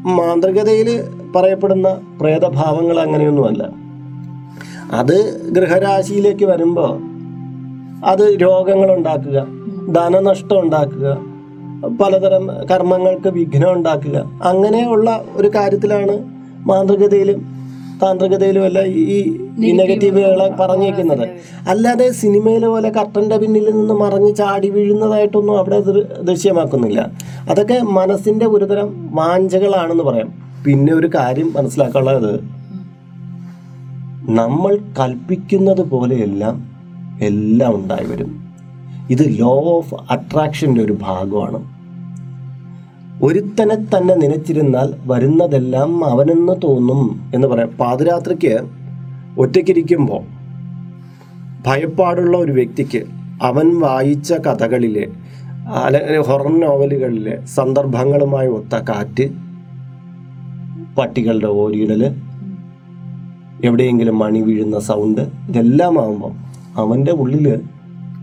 മാന്ത്രികതയിൽ പറയപ്പെടുന്ന പ്രേതഭാവങ്ങൾ അങ്ങനെയൊന്നുമല്ല. അത് ഗൃഹരാശിയിലേക്ക് വരുമ്പോൾ അത് രോഗങ്ങൾ ഉണ്ടാക്കുക ധനനഷ്ടം ഉണ്ടാക്കുക പലതരം കർമ്മങ്ങൾക്ക് വിഘ്നം ഉണ്ടാക്കുക അങ്ങനെയുള്ള ഒരു കാര്യത്തിലാണ് മാന്ത്രികതയിലും താന്ത്രികതയിലും അല്ല ഈ നെഗറ്റീവുകളെ പറഞ്ഞേക്കുന്നത്. അല്ലാതെ സിനിമയിലെ പോലെ കർട്ടന്റെ പിന്നിൽ നിന്ന് മറിഞ്ഞ് ചാടി വീഴുന്നതായിട്ടൊന്നും അവിടെ ദൃശ്യമാക്കുന്നില്ല. അതൊക്കെ മനസ്സിന്റെ ഒരുതരം വാഞ്ചകളാണെന്ന് പറയാം. പിന്നെ ഒരു കാര്യം മനസ്സിലാക്കാനുള്ളത്. നമ്മൾ കൽപ്പിക്കുന്നത് പോലെയെല്ലാം എല്ലാം ഉണ്ടായി വരും. ഇത് ലോ ഓഫ് അട്രാക്ഷന്റെ ഒരു ഭാഗമാണ്. ഒരുത്തനെ തന്നെ നനച്ചിരുന്നാൽ വരുന്നതെല്ലാം അവനെന്ന് തോന്നും എന്ന് പറയാം. പാതിരാത്രിക്ക് ഒറ്റയ്ക്കിരിക്കുമ്പോൾ ഭയപ്പാടുള്ള ഒരു വ്യക്തിക്ക് അവൻ വായിച്ച കഥകളിലെ അല്ലെങ്കിൽ ഹൊറർ നോവലുകളിലെ സന്ദർഭങ്ങളുമായി ഒത്ത കാറ്റ് പട്ടികളുടെ ഓരിയിടൽ എവിടെയെങ്കിലും മണി വീഴുന്ന സൗണ്ട് ഇതെല്ലാം ആകുമ്പോൾ അവന്റെ ഉള്ളിൽ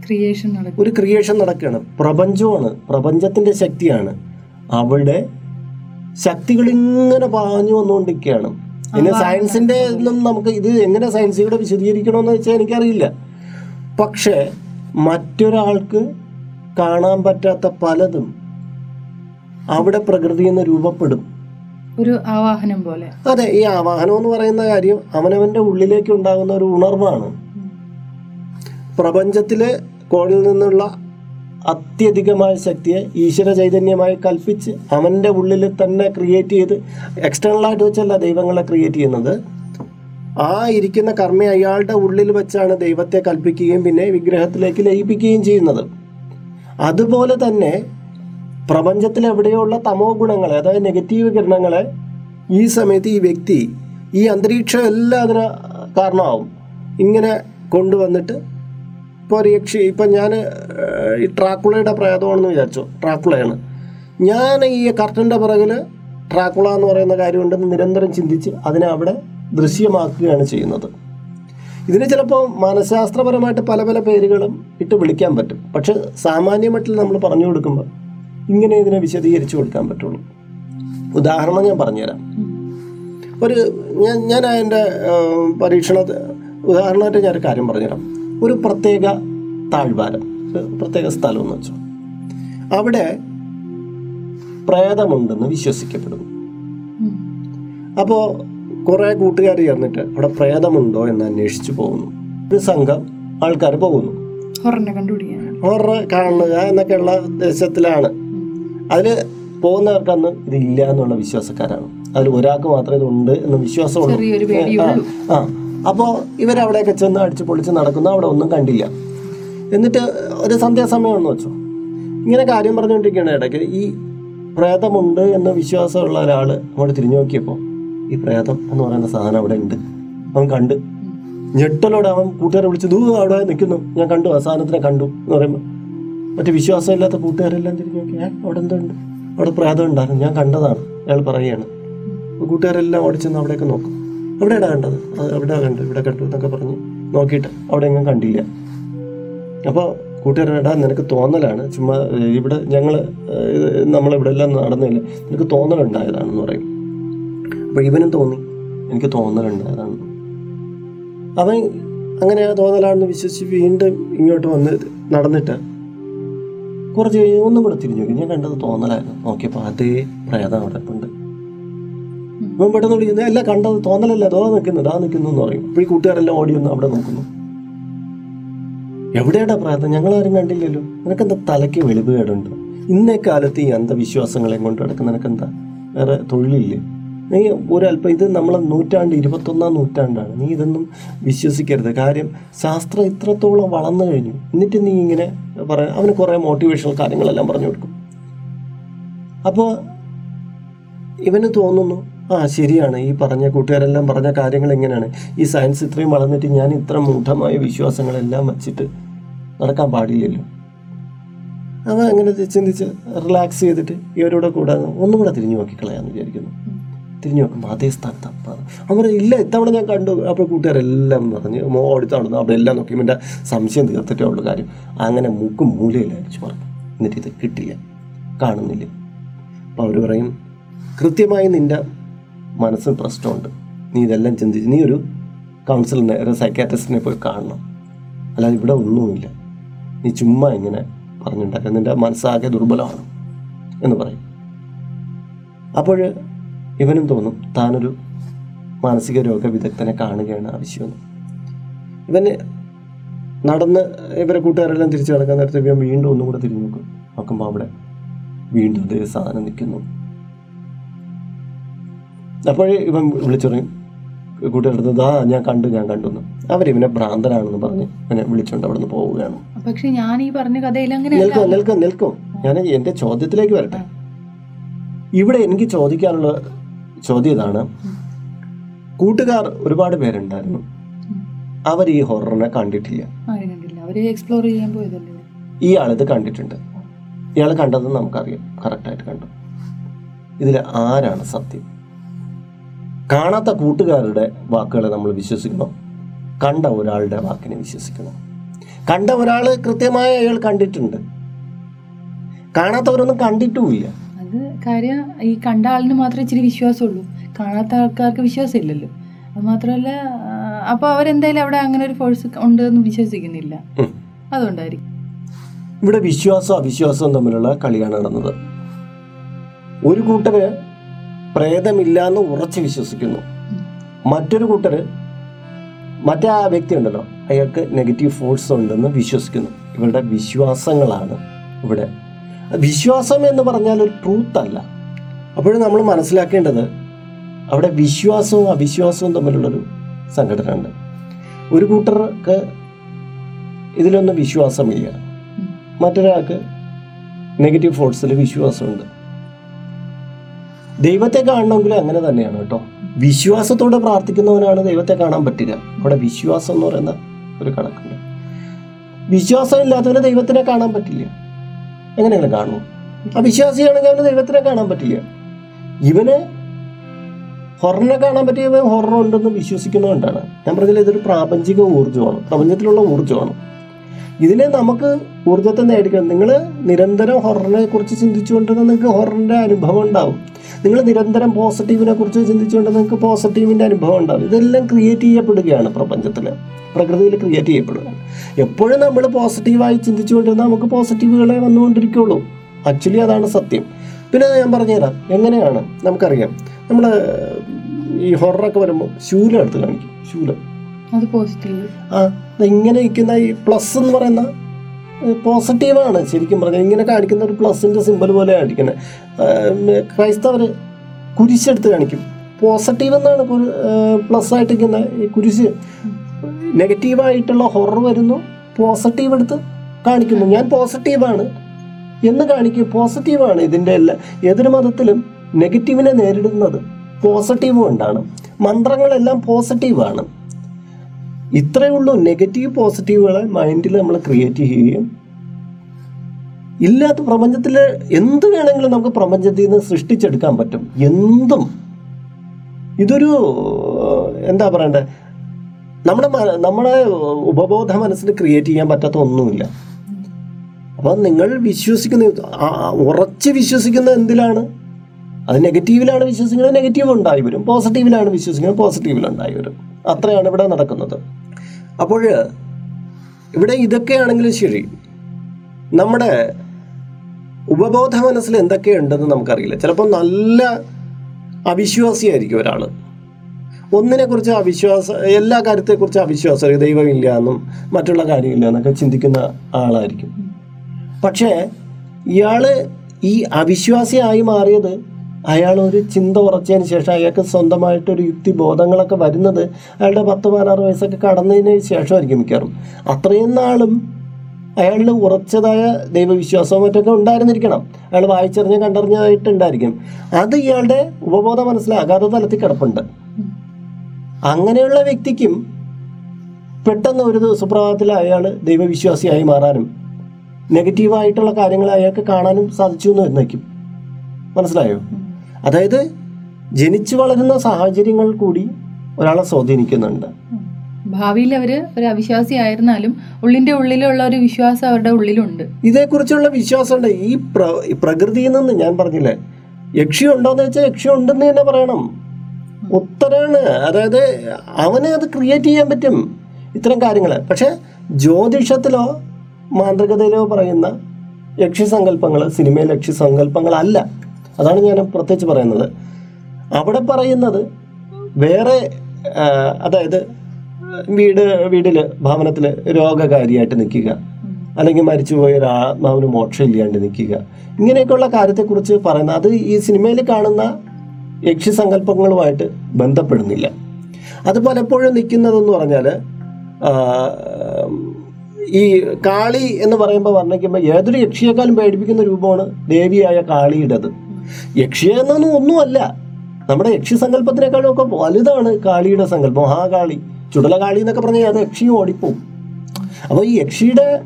ക്രിയേഷൻ ഒരു ക്രിയേഷൻ നടക്കുകയാണ് പ്രപഞ്ചമാണ്. പ്രപഞ്ചത്തിന്റെ ശക്തിയാണ്. അവിടെ ശക്തികൾ ഇങ്ങനെ പാഞ്ഞു വന്നുകൊണ്ടിരിക്കുകയാണ്. പിന്നെ സയൻസിന്റെ ഒന്നും നമുക്ക് ഇത് എങ്ങനെ സയൻസിലൂടെ വിശദീകരിക്കണമെന്ന് വെച്ചാൽ എനിക്കറിയില്ല. പക്ഷേ മറ്റൊരാൾക്ക് കാണാൻ പറ്റാത്ത പലതും അവിടെ പ്രകൃതി എന്ന് രൂപപ്പെടും. ഒരു ആവാഹനം പോലെ. അതെ ഈ ആവാഹനം എന്ന് പറയുന്ന കാര്യം അവനവന്റെ ഉള്ളിലേക്ക് ഉണ്ടാകുന്ന ഒരു ഉണർവാണ്. പ്രപഞ്ചത്തിലെ കോണിൽ നിന്നുള്ള അത്യധികമായ ശക്തിയെ ഈശ്വര ചൈതന്യമായി കൽപ്പിച്ച് അവന്റെ ഉള്ളിൽ തന്നെ ക്രിയേറ്റ് ചെയ്ത് എക്സ്റ്റേണലായിട്ട് വെച്ചല്ല ദൈവങ്ങളെ ക്രിയേറ്റ് ചെയ്യുന്നത്. ആ ഇരിക്കുന്ന കർമ്മ അയാളുടെ ഉള്ളിൽ വെച്ചാണ് ദൈവത്തെ കൽപ്പിക്കുകയും പിന്നെ വിഗ്രഹത്തിലേക്ക് ലയിപ്പിക്കുകയും ചെയ്യുന്നത്. അതുപോലെ തന്നെ പ്രപഞ്ചത്തിൽ എവിടെയുള്ള തമോ ഗുണങ്ങളെ അതായത് നെഗറ്റീവ് കിരണങ്ങളെ ഈ സമയത്ത് ഈ വ്യക്തി ഈ അന്തരീക്ഷം എല്ലാം അതിന് കാരണമാവും. ഇങ്ങനെ കൊണ്ടുവന്നിട്ട് ഇപ്പോൾ ഒരു യക്ഷി ഇപ്പം ഞാൻ ഈ ട്രാക്കുളയുടെ പ്രേതമാണെന്ന് വിചാരിച്ചു. ട്രാക്കുളയാണ്. ഞാൻ ഈ കർട്ടന്റെ പിറകിൽ ട്രാക്കുള എന്ന് പറയുന്ന കാര്യമുണ്ടെന്ന് നിരന്തരം ചിന്തിച്ച് അതിനെ അവിടെ ദൃശ്യമാക്കുകയാണ് ചെയ്യുന്നത്. ഇതിന് ചിലപ്പോൾ മനഃശാസ്ത്രപരമായിട്ട് പല പല പേരുകളും ഇട്ട് വിളിക്കാൻ പറ്റും. പക്ഷെ സാമാന്യമട്ടിൽ നമ്മൾ പറഞ്ഞു കൊടുക്കുമ്പോൾ ഇങ്ങനെ ഇതിനെ വിശദീകരിച്ചു കൊടുക്കാൻ പറ്റുള്ളൂ. ഉദാഹരണം ഞാൻ പറഞ്ഞുതരാം. ഒരു ഞാൻ ഞാൻ അതിന്റെ പരീക്ഷണ ഉദാഹരണമായിട്ട് ഞാനൊരു കാര്യം പറഞ്ഞുതരാം. ഒരു പ്രത്യേക താഴ്വാരം പ്രത്യേക സ്ഥലം എന്ന് വെച്ചു. അവിടെ പ്രേതമുണ്ടെന്ന് വിശ്വസിക്കപ്പെടുന്നു. അപ്പോ അപ്പോൾ കുറേ കൂട്ടുകാർ ചേർന്നിട്ട് അവിടെ പ്രേതമുണ്ടോ എന്ന് അന്വേഷിച്ചു പോകുന്നു. ഒരു സംഘം ആൾക്കാർ പോകുന്നു. ഹൊറർ കാണുക എന്നൊക്കെയുള്ള ദേശത്തിലാണ് അതിൽ പോകുന്നവർക്കന്ന് ഇതില്ല എന്നുള്ള വിശ്വാസക്കാരാണ്. അതിൽ ഒരാൾക്ക് മാത്രമേ ഇതുണ്ട് എന്ന് വിശ്വാസമുള്ളൂ. ആ. അപ്പോൾ ഇവരവിടെയൊക്കെ ചെന്ന് അടിച്ച് പൊളിച്ച് നടക്കുന്നു. അവിടെ ഒന്നും കണ്ടില്ല. എന്നിട്ട് ഒരു സന്ധ്യാസമയമെന്ന് വെച്ചോ. ഇങ്ങനെ കാര്യം പറഞ്ഞുകൊണ്ടിരിക്കുകയാണ് ഇടയ്ക്ക്. ഈ പ്രേതമുണ്ട് എന്ന വിശ്വാസമുള്ള ഒരാൾ നമ്മൾ തിരിഞ്ഞു നോക്കിയപ്പോൾ ഈ പ്രേതം എന്ന് പറയുന്ന സാധനം അവിടെ ഉണ്ട്. അവൻ കണ്ട്. ഞെട്ടലോടെ അവൻ കൂട്ടുകാരെ വിളിച്ചു ദൂ അവിടെ നിൽക്കുന്നു. ഞാൻ കണ്ടു ആ സാധനത്തിനെ കണ്ടു എന്ന് പറയുമ്പോൾ മറ്റു വിശ്വാസമില്ലാത്ത കൂട്ടുകാരെല്ലാം തിരിഞ്ഞു നോക്കി "ഏ, അവിടെ എന്തുണ്ട് അവിടെ പ്രേതം ഉണ്ടായിരുന്നു. ഞാൻ കണ്ടതാണ്. അയാൾ പറയുകയാണ്. കൂട്ടുകാരെല്ലാം ഓടിച്ചെന്ന് അവിടെയൊക്കെ നോക്കും. എവിടെയാണ് കണ്ടത്? അത് എവിടെ കണ്ടു ഇവിടെ കണ്ടു എന്നൊക്കെ പറഞ്ഞ് നോക്കിയിട്ട് അവിടെ എങ്ങും കണ്ടില്ല. അപ്പോൾ കൂട്ടുകാരെടാ നിനക്ക് തോന്നലാണ്. ചുമ്മാ ഇവിടെ ഞങ്ങൾ നമ്മളിവിടെ എല്ലാം നടന്നില്ല? നിനക്ക് തോന്നലുണ്ടായതാണെന്ന് പറയും. അപ്പോൾ ഇവനും തോന്നി. എനിക്ക് തോന്നലുണ്ടായതാണെന്ന്. അവൻ അങ്ങനെ തോന്നലാണെന്ന് വിശ്വസിച്ച് വീണ്ടും ഇങ്ങോട്ട് വന്ന് നടന്നിട്ട് കുറച്ച് കഴിഞ്ഞ് ഒന്നും കൂടെ തിരിഞ്ഞു നോക്കി. ഞാൻ കണ്ടത് തോന്നലായിരുന്നു. നോക്കിയപ്പോൾ അതേ പ്രേതം അവിടെ ഉണ്ട്. ഇവൻ പെട്ടെന്ന് വിളിക്കുന്നത് അല്ല കണ്ടത് തോന്നലല്ല അതോ നിൽക്കുന്നു ഇതാ നിൽക്കുന്നു എന്ന് പറയും. അപ്പോൾ കൂട്ടുകാരെല്ലാം ഓടി ഒന്ന് അവിടെ നോക്കുന്നു എവിടെയാടാ പ്രാർത്ഥന? ആരും കണ്ടില്ലല്ലോ. നിനക്കെന്താ തലയ്ക്ക് വെളിവ് കേടുണ്ടോ? ഇന്നേ കാലത്ത് ഈ അന്ധവിശ്വാസങ്ങളെ കൊണ്ട് നടക്കുന്ന നിനക്കെന്താ? വേറെ തൊഴിലില്ലേ? നീ ഒരല്പം ഇത് നമ്മളെ നൂറ്റാണ്ട് ഇരുപത്തൊന്നാം നൂറ്റാണ്ടാണ്. നീ ഇതൊന്നും വിശ്വസിക്കരുത്. കാര്യം ശാസ്ത്രം ഇത്രത്തോളം വളർന്നു കഴിഞ്ഞു. എന്നിട്ട് നീ ഇങ്ങനെ പറയാം അവന് കുറേ മോട്ടിവേഷണൽ കാര്യങ്ങളെല്ലാം പറഞ്ഞു കൊടുക്കും. അപ്പോൾ ഇവന് തോന്നുന്നു ആ ശരിയാണ്. ഈ പറഞ്ഞ കൂട്ടുകാരെല്ലാം പറഞ്ഞ കാര്യങ്ങൾ എങ്ങനെയാണ് ഈ സയൻസ് ഇത്രയും വളർന്നിട്ട് ഞാൻ ഇത്ര മൂഢമായ വിശ്വാസങ്ങളെല്ലാം വച്ചിട്ട് നടക്കാൻ പാടില്ലല്ലോ. അവൻ അങ്ങനെ ചിന്തിച്ച് റിലാക്സ് ചെയ്തിട്ട് ഇവരോട് കൂടെ ഒന്നും കൂടെ തിരിഞ്ഞു നോക്കിക്കളയാന്ന് വിചാരിക്കുന്നു. തിരിഞ്ഞു നോക്കുമ്പോൾ അതേ സ്ഥാനത്ത് അപ്പാണ് അവർ ഇല്ല ഇത്തവണ ഞാൻ കണ്ടു. അപ്പോൾ കൂട്ടുകാരെല്ലാം പറഞ്ഞ് മോ അടുത്താണെന്ന് അവിടെ എല്ലാം നോക്കി. എന്റെ സംശയം തീർത്തിട്ടേ ഉള്ളൂ കാര്യം. അങ്ങനെ മൂക്കും മൂലയിലായിരിച്ചു പറഞ്ഞു എന്നിട്ട് ഇത് കിട്ടില്ല. കാണുന്നില്ല. അപ്പോൾ അവർ പറയും കൃത്യമായി നിന്റെ മനസ്സിൽ പ്രശ്നമുണ്ട്. നീ ഇതെല്ലാം ചിന്തിച്ച് നീ ഒരു കൗൺസിലറിനെ ഒരു സൈക്കാട്രിസ്റ്റിനെ പോയി കാണണം. അല്ലാതെ ഇവിടെ ഒന്നുമില്ല. നീ ചുമ്മാ ഇങ്ങനെ പറഞ്ഞുണ്ടാക്കുക നിന്റെ മനസ്സാകെ ദുർബലമാണ് എന്ന് പറയും. അപ്പോൾ ഇവനും തോന്നും താനൊരു മാനസിക രോഗ വിദഗ്ധനെ കാണുകയാണ് ആവശ്യമെന്ന്. ഇവന് നടന്ന് ഇവരെ കൂട്ടുകാരെല്ലാം തിരിച്ചു നടക്കാൻ നേരത്തെ ഇവൻ വീണ്ടും ഒന്നും കൂടെ തിരിഞ്ഞു നോക്കും. നോക്കുമ്പോൾ അവിടെ വീണ്ടും അതേ സാധനം നിൽക്കുന്നു. അപ്പോൾ ഇവൻ വിളിച്ചു പറയും കൂട്ടുകാരുടെ ദാ ഞാൻ കണ്ടു ഞാൻ കണ്ടു എന്ന്. അവരിവനെ ഭ്രാന്തനാണെന്ന് പറഞ്ഞ് ഇവനെ വിളിച്ചുകൊണ്ട് അവിടെ നിന്ന് പോവുകയാണ്. പക്ഷെ ഞാൻ ഈ പറഞ്ഞ കഥയിൽ അങ്ങനെ നിൽക്കും നിൽക്കും നിൽക്കും. ഞാൻ എന്റെ ചോദ്യത്തിലേക്ക് വരട്ടെ. ഇവിടെ എനിക്ക് ചോദിക്കാനുള്ള ചോദ്യം ഇതാണ്. കൂട്ടുകാർ ഒരുപാട് പേരുണ്ടായിരുന്നു. അവർ ഈ ഹൊററിനെ കണ്ടിട്ടില്ല. എക്സ്പ്ലോർ ചെയ്യാൻ പോയതല്ലേ? ഈ ആളിത് കണ്ടിട്ടുണ്ട്. ഇയാൾ കണ്ടത് നമുക്കറിയാം. കറക്റ്റായിട്ട് കണ്ടു. ഇതിൽ ആരാണ് സത്യം? കാണാത്ത കൂട്ടുകാരുടെ വാക്കുകളെ നമ്മൾ വിശ്വസിക്കണം. കണ്ട ഒരാളുടെ വാക്കിനെ വിശ്വസിക്കണം. കണ്ട ഒരാൾ കൃത്യമായി അയാൾ കണ്ടിട്ടുണ്ട്. കാണാത്തവരൊന്നും കണ്ടിട്ടുമില്ല. അത് കാര്യം ഈ കണ്ട ആളിന് മാത്രമേ ഇച്ചിരി വിശ്വാസമുള്ളൂ. കാണാത്ത ആൾക്കാർക്ക് വിശ്വാസം ഇല്ലല്ലോ അത് മാത്രമല്ല അപ്പോൾ അവരെന്തായാലും അവിടെ അങ്ങനെ ഒരു ഫോഴ്സ് ഉണ്ട് എന്ന് വിശ്വസിക്കുന്നില്ല. അതുകൊണ്ടായിരിക്കും. ഇവിടെ വിശ്വാസം അവിശ്വാസവും തമ്മിലുള്ള കളിയാണ് നടന്നത്. ഒരു കൂട്ടര് പ്രേതമില്ലാന്ന് ഉറച്ചു വിശ്വസിക്കുന്നു. മറ്റൊരു കൂട്ടർ മറ്റേ ആ വ്യക്തി ഉണ്ടല്ലോ അയാൾക്ക് നെഗറ്റീവ് ഫോഴ്സ് ഉണ്ടെന്ന് വിശ്വസിക്കുന്നു. ഇവരുടെ വിശ്വാസങ്ങളാണ് ഇവിടെ. വിശ്വാസം എന്ന് പറഞ്ഞാൽ ഒരു ട്രൂത്ത് അല്ല. അപ്പോഴും നമ്മൾ മനസ്സിലാക്കേണ്ടത് അവിടെ വിശ്വാസവും അവിശ്വാസവും തമ്മിലുള്ളൊരു സംഘടന ഉണ്ട് ഒരു കൂട്ടർക്ക് ഇതിലൊന്നും വിശ്വാസമില്ല. മറ്റൊരാൾക്ക് നെഗറ്റീവ് ഫോഴ്സിൽ വിശ്വാസമുണ്ട്. ദൈവത്തെ കാണണമെങ്കിൽ അങ്ങനെ തന്നെയാണ് കേട്ടോ. വിശ്വാസത്തോടെ പ്രാർത്ഥിക്കുന്നവനാണ് ദൈവത്തെ കാണാൻ പറ്റുക. അവിടെ വിശ്വാസം എന്ന് പറയുന്ന ഒരു കണക്കുണ്ട്. വിശ്വാസം ഇല്ലാത്തവന് ദൈവത്തിനെ കാണാൻ പറ്റില്ല. എങ്ങനെയാണ് കാണും. അവിശ്വാസിയാണെങ്കിൽ അവന് ദൈവത്തിനെ കാണാൻ പറ്റില്ല. ഇവന് ഹൊററിനെ കാണാൻ പറ്റിയ ഹൊറർ ഉണ്ടെന്ന് വിശ്വസിക്കുന്നതുകൊണ്ടാണ്. ഞാൻ പറഞ്ഞില്ല ഇതൊരു പ്രാപഞ്ചിക ഊർജമാണ്. പ്രപഞ്ചത്തിലുള്ള ഊർജമാണ്. ഇതിനെ നമുക്ക് ഊർജത്തെ നേടിക്കണം നിങ്ങൾ നിരന്തരം ഹൊററിനെ കുറിച്ച് ചിന്തിച്ചുകൊണ്ടിരുന്ന നിങ്ങൾക്ക് ഹൊററിന്റെ അനുഭവം ഉണ്ടാവും. നിങ്ങൾ നിരന്തരം പോസിറ്റീവിനെ കുറിച്ച് ചിന്തിച്ചുകൊണ്ട് നിങ്ങൾക്ക് പോസിറ്റീവിന്റെ അനുഭവം ഉണ്ടാവും. ഇതെല്ലാം ക്രിയേറ്റ് ചെയ്യപ്പെടുകയാണ് പ്രപഞ്ചത്തിൽ പ്രകൃതിയിൽ ക്രിയേറ്റ് ചെയ്യപ്പെടുകയാണ്. എപ്പോഴും നമ്മൾ പോസിറ്റീവായി ചിന്തിച്ചുകൊണ്ടിരുന്നാൽ നമുക്ക് പോസിറ്റീവുകളെ വന്നുകൊണ്ടിരിക്കുകയുള്ളൂ ആക്ച്വലി അതാണ് സത്യം. പിന്നെ ഞാൻ പറഞ്ഞുതരാം. എങ്ങനെയാണ്? നമുക്കറിയാം. നമ്മൾ ഈ ഹൊററൊക്കെ വരുമ്പോൾ ശൂലം എടുത്ത് കാണിക്കും. ശൂലം. ആ ഇങ്ങനെ ഇരിക്കുന്ന ഈ പ്ലസ് എന്ന് പറയുന്ന പോസിറ്റീവാണ് ശരിക്കും പറഞ്ഞാൽ ഇങ്ങനെ കാണിക്കുന്ന ഒരു പ്ലസിന്റെ സിമ്പൽ പോലെ കാണിക്കുന്നത് ക്രൈസ്തവർ കുരിശെടുത്ത് കാണിക്കും. പോസിറ്റീവ് എന്നാണ് പ്ലസ് ആയിട്ട് ഇങ്ങനെ കുരിശ്. നെഗറ്റീവായിട്ടുള്ള ഹൊറർ വരുന്നു. പോസിറ്റീവ് എടുത്ത് കാണിക്കുന്നു. ഞാൻ പോസിറ്റീവാണ് എന്ന് കാണിക്കും. പോസിറ്റീവാണ് ഇതിന്റെ എല്ലാ ഏതൊരു മതത്തിലും നെഗറ്റീവിനെ നേരിടുന്നത്. പോസിറ്റീവ് കൊണ്ടാണ്. മന്ത്രങ്ങളെല്ലാം പോസിറ്റീവാണ് ഇത്രയേ ഉള്ളൂ. നെഗറ്റീവ് പോസിറ്റീവുകളെ മൈൻഡിൽ നമ്മൾ ക്രിയേറ്റ് ചെയ്യുകയും. ഇല്ലാത്ത പ്രപഞ്ചത്തിൽ എന്ത് വേണമെങ്കിലും നമുക്ക് പ്രപഞ്ചത്തിൽ നിന്ന് സൃഷ്ടിച്ചെടുക്കാൻ പറ്റും. എന്തും. ഇതൊരു എന്താ പറയണ്ടേ? നമ്മുടെ നമ്മുടെ ഉപബോധ മനസ്സിൽ ക്രിയേറ്റ് ചെയ്യാൻ പറ്റാത്ത ഒന്നുമില്ല. അപ്പോൾ നിങ്ങൾ വിശ്വസിക്കുന്ന ഉറച്ച് വിശ്വസിക്കുന്ന എന്തിലാണ്? അത് നെഗറ്റീവിലാണ് വിശ്വസിക്കുന്നത് നെഗറ്റീവ് ഉണ്ടായി വരും. പോസിറ്റീവിലാണ് വിശ്വസിക്കുന്നത് പോസിറ്റീവിലുണ്ടായി വരും. അത്രയാണ് ഇവിടെ നടക്കുന്നത്. അപ്പോൾ ഇവിടെ ഇതൊക്കെയാണെങ്കിലും ശരി. നമ്മുടെ ഉപബോധ മനസ്സിൽ എന്തൊക്കെയുണ്ടെന്ന് നമുക്കറിയില്ല. ചിലപ്പോൾ നല്ല അവിശ്വാസിയായിരിക്കും ഒരാൾ ഒന്നിനെക്കുറിച്ച് അവിശ്വാസ എല്ലാ കാര്യത്തെക്കുറിച്ച് അവിശ്വാസം ദൈവമില്ല എന്നും മറ്റുള്ള കാര്യമില്ല എന്നൊക്കെ ചിന്തിക്കുന്ന ആളായിരിക്കും. പക്ഷേ ഇയാൾ ഈ അവിശ്വാസിയായി മാറിയത് അയാൾ ഒരു ചിന്ത ഉറച്ചതിന് ശേഷം അയാൾക്ക് സ്വന്തമായിട്ടൊരു യുക്തി ബോധങ്ങളൊക്കെ വരുന്നത് അയാളുടെ പത്ത് പതിനാറ് വയസ്സൊക്കെ കടന്നതിന് ശേഷമായിരിക്കും മിക്കവാറും. അത്രയും നാളും അയാളിൽ ഉറച്ചതായ ദൈവവിശ്വാസവും മറ്റൊക്കെ ഉണ്ടായിരുന്നിരിക്കണം. അയാൾ വായിച്ചറിഞ്ഞ് കണ്ടറിഞ്ഞതായിട്ടുണ്ടായിരിക്കും അത് ഇയാളുടെ ഉപബോധ മനസ്സിലാകാതെ തലത്തിൽ കിടപ്പുണ്ട്. അങ്ങനെയുള്ള വ്യക്തിക്കും പെട്ടെന്ന് ഒരു സുപ്രഭാതത്തിൽ അയാൾ ദൈവവിശ്വാസിയായി മാറാനും നെഗറ്റീവായിട്ടുള്ള കാര്യങ്ങൾ അയാൾക്ക് കാണാനും സാധിച്ചു എന്ന് വരുന്നേക്കും മനസ്സിലായോ? അതായത് ജനിച്ചു വളരുന്ന സാഹചര്യങ്ങൾ കൂടി ഒരാളെ സ്വാധീനിക്കുന്നുണ്ട്. ഭാവിയിൽ അവർ ഒരു അവിശ്വാസി ആയിരുന്നാലും ഉള്ളിന്റെ ഉള്ളിലുള്ള ഒരു വിശ്വാസം അവരുടെ ഉള്ളിലുണ്ട്. ഇതേക്കുറിച്ചുള്ള വിശ്വാസമുണ്ട്. ഈ പ്ര ഈ പ്രകൃതിയിൽ നിന്ന് ഞാൻ പറഞ്ഞില്ലേ യക്ഷി ഉണ്ടോന്ന് വെച്ചാൽ യക്ഷി ഉണ്ടെന്ന് തന്നെ പറയണം. ഉത്തരാണ്. അതായത് അവനെ അത് ക്രിയേറ്റ് ചെയ്യാൻ പറ്റും. ഇത്തരം കാര്യങ്ങൾ. പക്ഷെ ജ്യോതിഷത്തിലോ മാന്ത്രികതയിലോ പറയുന്ന യക്ഷി സങ്കല്പങ്ങൾ സിനിമയിലെ യക്ഷി സങ്കല്പങ്ങളല്ല. അതാണ് ഞാൻ പ്രത്യേകിച്ച് പറയുന്നത്. അവിടെ പറയുന്നത് വേറെ അതായത് വീട് വീട്ടിൽ ഭവനത്തിൽ രോഗകാരിയായിട്ട് നിൽക്കുക. അല്ലെങ്കിൽ മരിച്ചുപോയ ഒരു ആത്മാവിന് മോക്ഷം ഇല്ലാണ്ട് നിൽക്കുക. ഇങ്ങനെയൊക്കെയുള്ള കാര്യത്തെക്കുറിച്ച് പറയുന്ന അത് ഈ സിനിമയിൽ കാണുന്ന യക്ഷിസങ്കല്പങ്ങളുമായിട്ട് ബന്ധപ്പെടുന്നില്ല. അത് പലപ്പോഴും നിൽക്കുന്നതെന്ന് പറഞ്ഞാൽ ഈ കാളി എന്ന് പറയുമ്പോൾ വർണിക്കുമ്പോൾ ഏതൊരു യക്ഷിയേക്കാളും പേടിപ്പിക്കുന്ന രൂപമാണ് ദേവിയായ കാളിയുടേത്. യക്ഷി എന്നൊന്നും ഒന്നുമല്ല. നമ്മുടെ യക്ഷി സങ്കല്പത്തിനേക്കാളും ഒക്കെ വലുതാണ് കാളിയുടെ സങ്കല്പം മഹാകാളി. ചുടലകാളി എന്നൊക്കെ പറഞ്ഞാൽ അത് യക്ഷിയും ഓടിപ്പോവും. അപ്പോൾ ഈ യക്ഷിയുടെ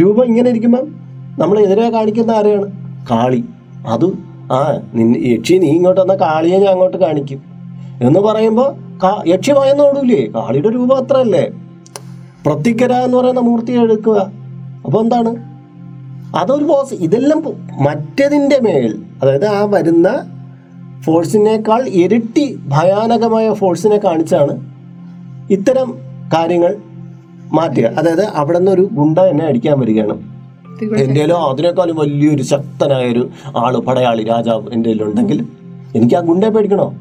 രൂപം ഇങ്ങനെ ഇരിക്കുമ്പം നമ്മൾ എതിരെ കാണിക്കുന്ന ആരെയാണ്? കാളി. അത് ആ നിന്നെ യക്ഷി നീ ഇങ്ങോട്ട് വന്ന കാളിയെ ഞാൻ അങ്ങോട്ട് കാണിക്കും. എന്ന് പറയുമ്പോൾ കാ യക്ഷി ഭയന്നോടൂലേ കാളിയുടെ രൂപം അത്രയല്ലേ? പ്രത്യക്കര എന്ന് പറയുന്ന മൂർത്തി എടുക്കുക. അപ്പോൾ എന്താണ്? അതൊരു ഫോഴ്സ് ഇതെല്ലാം മറ്റതിന്റെ മേൽ അതായത് ആ വരുന്ന ഫോഴ്സിനേക്കാൾ ഇരട്ടി ഭയാനകമായ ഫോഴ്സിനെ കാണിച്ചാണ് ഇത്തരം കാര്യങ്ങൾ മാറ്റുക. അതായത് അവിടെ നിന്ന് ഒരു ഗുണ്ട എന്നെ അടിക്കാൻ വരികയാണ്. എന്റെയിലോ അതിനേക്കാളും വലിയൊരു ശക്തനായൊരു ആൾ പടയാളി രാജാവ് എന്റെ ഉണ്ടെങ്കിൽ എനിക്ക് ആ ഗുണ്ടയെ പേടിക്കണോ?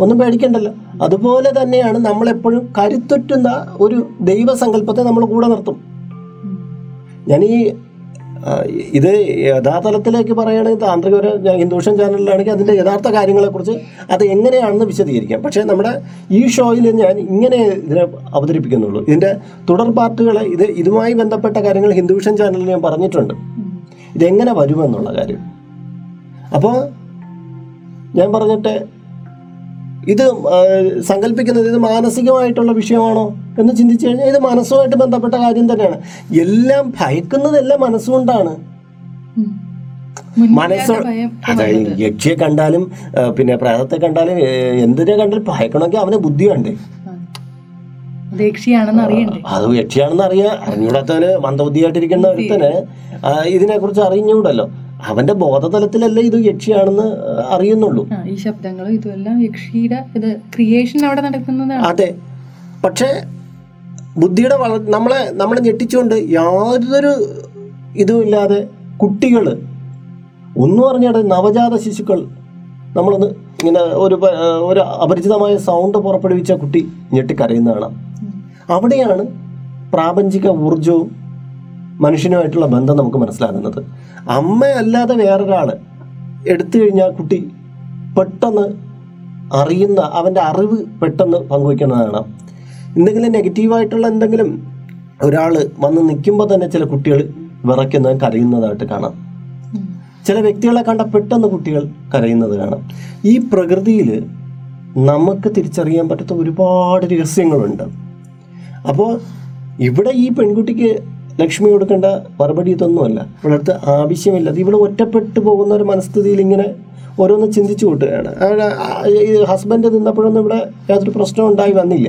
ഒന്നും പേടിക്കണ്ടല്ലോ. അതുപോലെ തന്നെയാണ് നമ്മളെപ്പോഴും കരുത്തുറ്റുന്ന ഒരു ദൈവസങ്കല്പത്തെ നമ്മൾ കൂടെ നിർത്തും. ഞാൻ ഈ ഇത് യഥാതലത്തിലേക്ക് പറയുകയാണെങ്കിൽ ഒരു ഹിന്ദുഷൻ ചാനലിലാണെങ്കിൽ അതിന്റെ യഥാർത്ഥ കാര്യങ്ങളെക്കുറിച്ച് അത് എങ്ങനെയാണെന്ന് വിശദീകരിക്കാം. പക്ഷേ നമ്മുടെ ഈ ഷോയിൽ ഞാൻ ഇങ്ങനെ ഇതിനെ അവതരിപ്പിക്കുന്നുള്ളൂ. ഇതിന്റെ തുടർ പാർട്ടുകൾ ഇത് ഇതുമായി ബന്ധപ്പെട്ട കാര്യങ്ങൾ ഹിന്ദുഷൻ ചാനലിൽ ഞാൻ പറഞ്ഞിട്ടുണ്ട്. ഇതെങ്ങനെ വരുമെന്നുള്ള കാര്യം. അപ്പോൾ ഞാൻ പറഞ്ഞിട്ട് ഇത് സങ്കല്പിക്കുന്നത് ഇത് മാനസികമായിട്ടുള്ള വിഷയമാണോ എന്ന് ചിന്തിച്ചു കഴിഞ്ഞാൽ ഇത് മനസ്സുമായിട്ട് ബന്ധപ്പെട്ട കാര്യം തന്നെയാണ്. എല്ലാം ഭയക്കുന്നതെല്ലാം മനസ്സുകൊണ്ടാണ്. മനസ്സോ അതെ യക്ഷിയെ കണ്ടാലും പിന്നെ പ്രേതത്തെ കണ്ടാലും എന്തിനെ കണ്ടാലും ഭയക്കണമെങ്കിൽ അവന് ബുദ്ധി വേണ്ടേ അത് യക്ഷിയാണെന്ന് അറിയാൻ അറിഞ്ഞൂടാത്തവന് മന്ദബുദ്ധിയായിട്ടിരിക്കുന്ന ഒരുത്തന് ഇതിനെ ഇതിനെക്കുറിച്ച് അറിഞ്ഞൂടല്ലോ അവന്റെ ബോധതലത്തിലല്ലേ ഇത് യക്ഷിയാണെന്ന് അറിയുന്നുള്ളൂ. ഈ ശബ്ദങ്ങളും ഇതുമെല്ലാം യക്ഷിയുടെ ഇത് ക്രിയേഷൻ അവിടെ നടക്കുന്നതാണ്. അതെ. പക്ഷേ ബുദ്ധിയുടെ വള നമ്മളെ നമ്മളെ ഞെട്ടിച്ചുകൊണ്ട് യാതൊരു ഇതുമില്ലാതെ കുട്ടികൾ ഒന്നും അറിഞ്ഞാടെ നവജാത ശിശുക്കൾ നമ്മളൊന്ന് ഇങ്ങനെ ഒരു ഒരു അപരിചിതമായ സൗണ്ട് പുറപ്പെടുവിച്ച കുട്ടി ഞെട്ടിക്കരയുന്ന കാണാം അവിടെയാണ് പ്രാപഞ്ചിക ഊർജവും മനുഷ്യനുമായിട്ടുള്ള ബന്ധം നമുക്ക് മനസ്സിലാകുന്നത്. അമ്മയല്ലാതെ വേറൊരാൾ എടുത്തു കഴിഞ്ഞാൽ കുട്ടി പെട്ടെന്ന് അറിയുന്ന അവന്റെ അറിവ് പെട്ടെന്ന് പങ്കുവയ്ക്കുന്നതാണ്. എന്തെങ്കിലും നെഗറ്റീവായിട്ടുള്ള എന്തെങ്കിലും ഒരാൾ വന്ന് നിൽക്കുമ്പോൾ തന്നെ ചില കുട്ടികൾ വിറയ്ക്കുന്നത് കരയുന്നതായിട്ട് കാണാം. ചില വ്യക്തികളെ കണ്ട പെട്ടെന്ന് കുട്ടികൾ കരയുന്നത് കാണാം. ഈ പ്രകൃതിയിൽ നമുക്ക് തിരിച്ചറിയാൻ പറ്റാത്ത ഒരുപാട് രഹസ്യങ്ങളുണ്ട്. അപ്പോൾ ഇവിടെ ഈ പെൺകുട്ടിക്ക് ലക്ഷ്മി കൊടുക്കേണ്ട മറുപടി ഇതൊന്നുമല്ല. ഇവിടുത്തെ ആവശ്യമില്ല. ഇവിടെ ഒറ്റപ്പെട്ടു പോകുന്ന ഒരു മനസ്ഥിതിയിൽ ഇങ്ങനെ ഓരോന്ന് ചിന്തിച്ചു കൂട്ടുകയാണ്. ഈ ഹസ്ബൻഡ് നിന്നപ്പോഴൊന്നും ഇവിടെ യാതൊരു പ്രശ്നവും ഉണ്ടായി വന്നില്ല.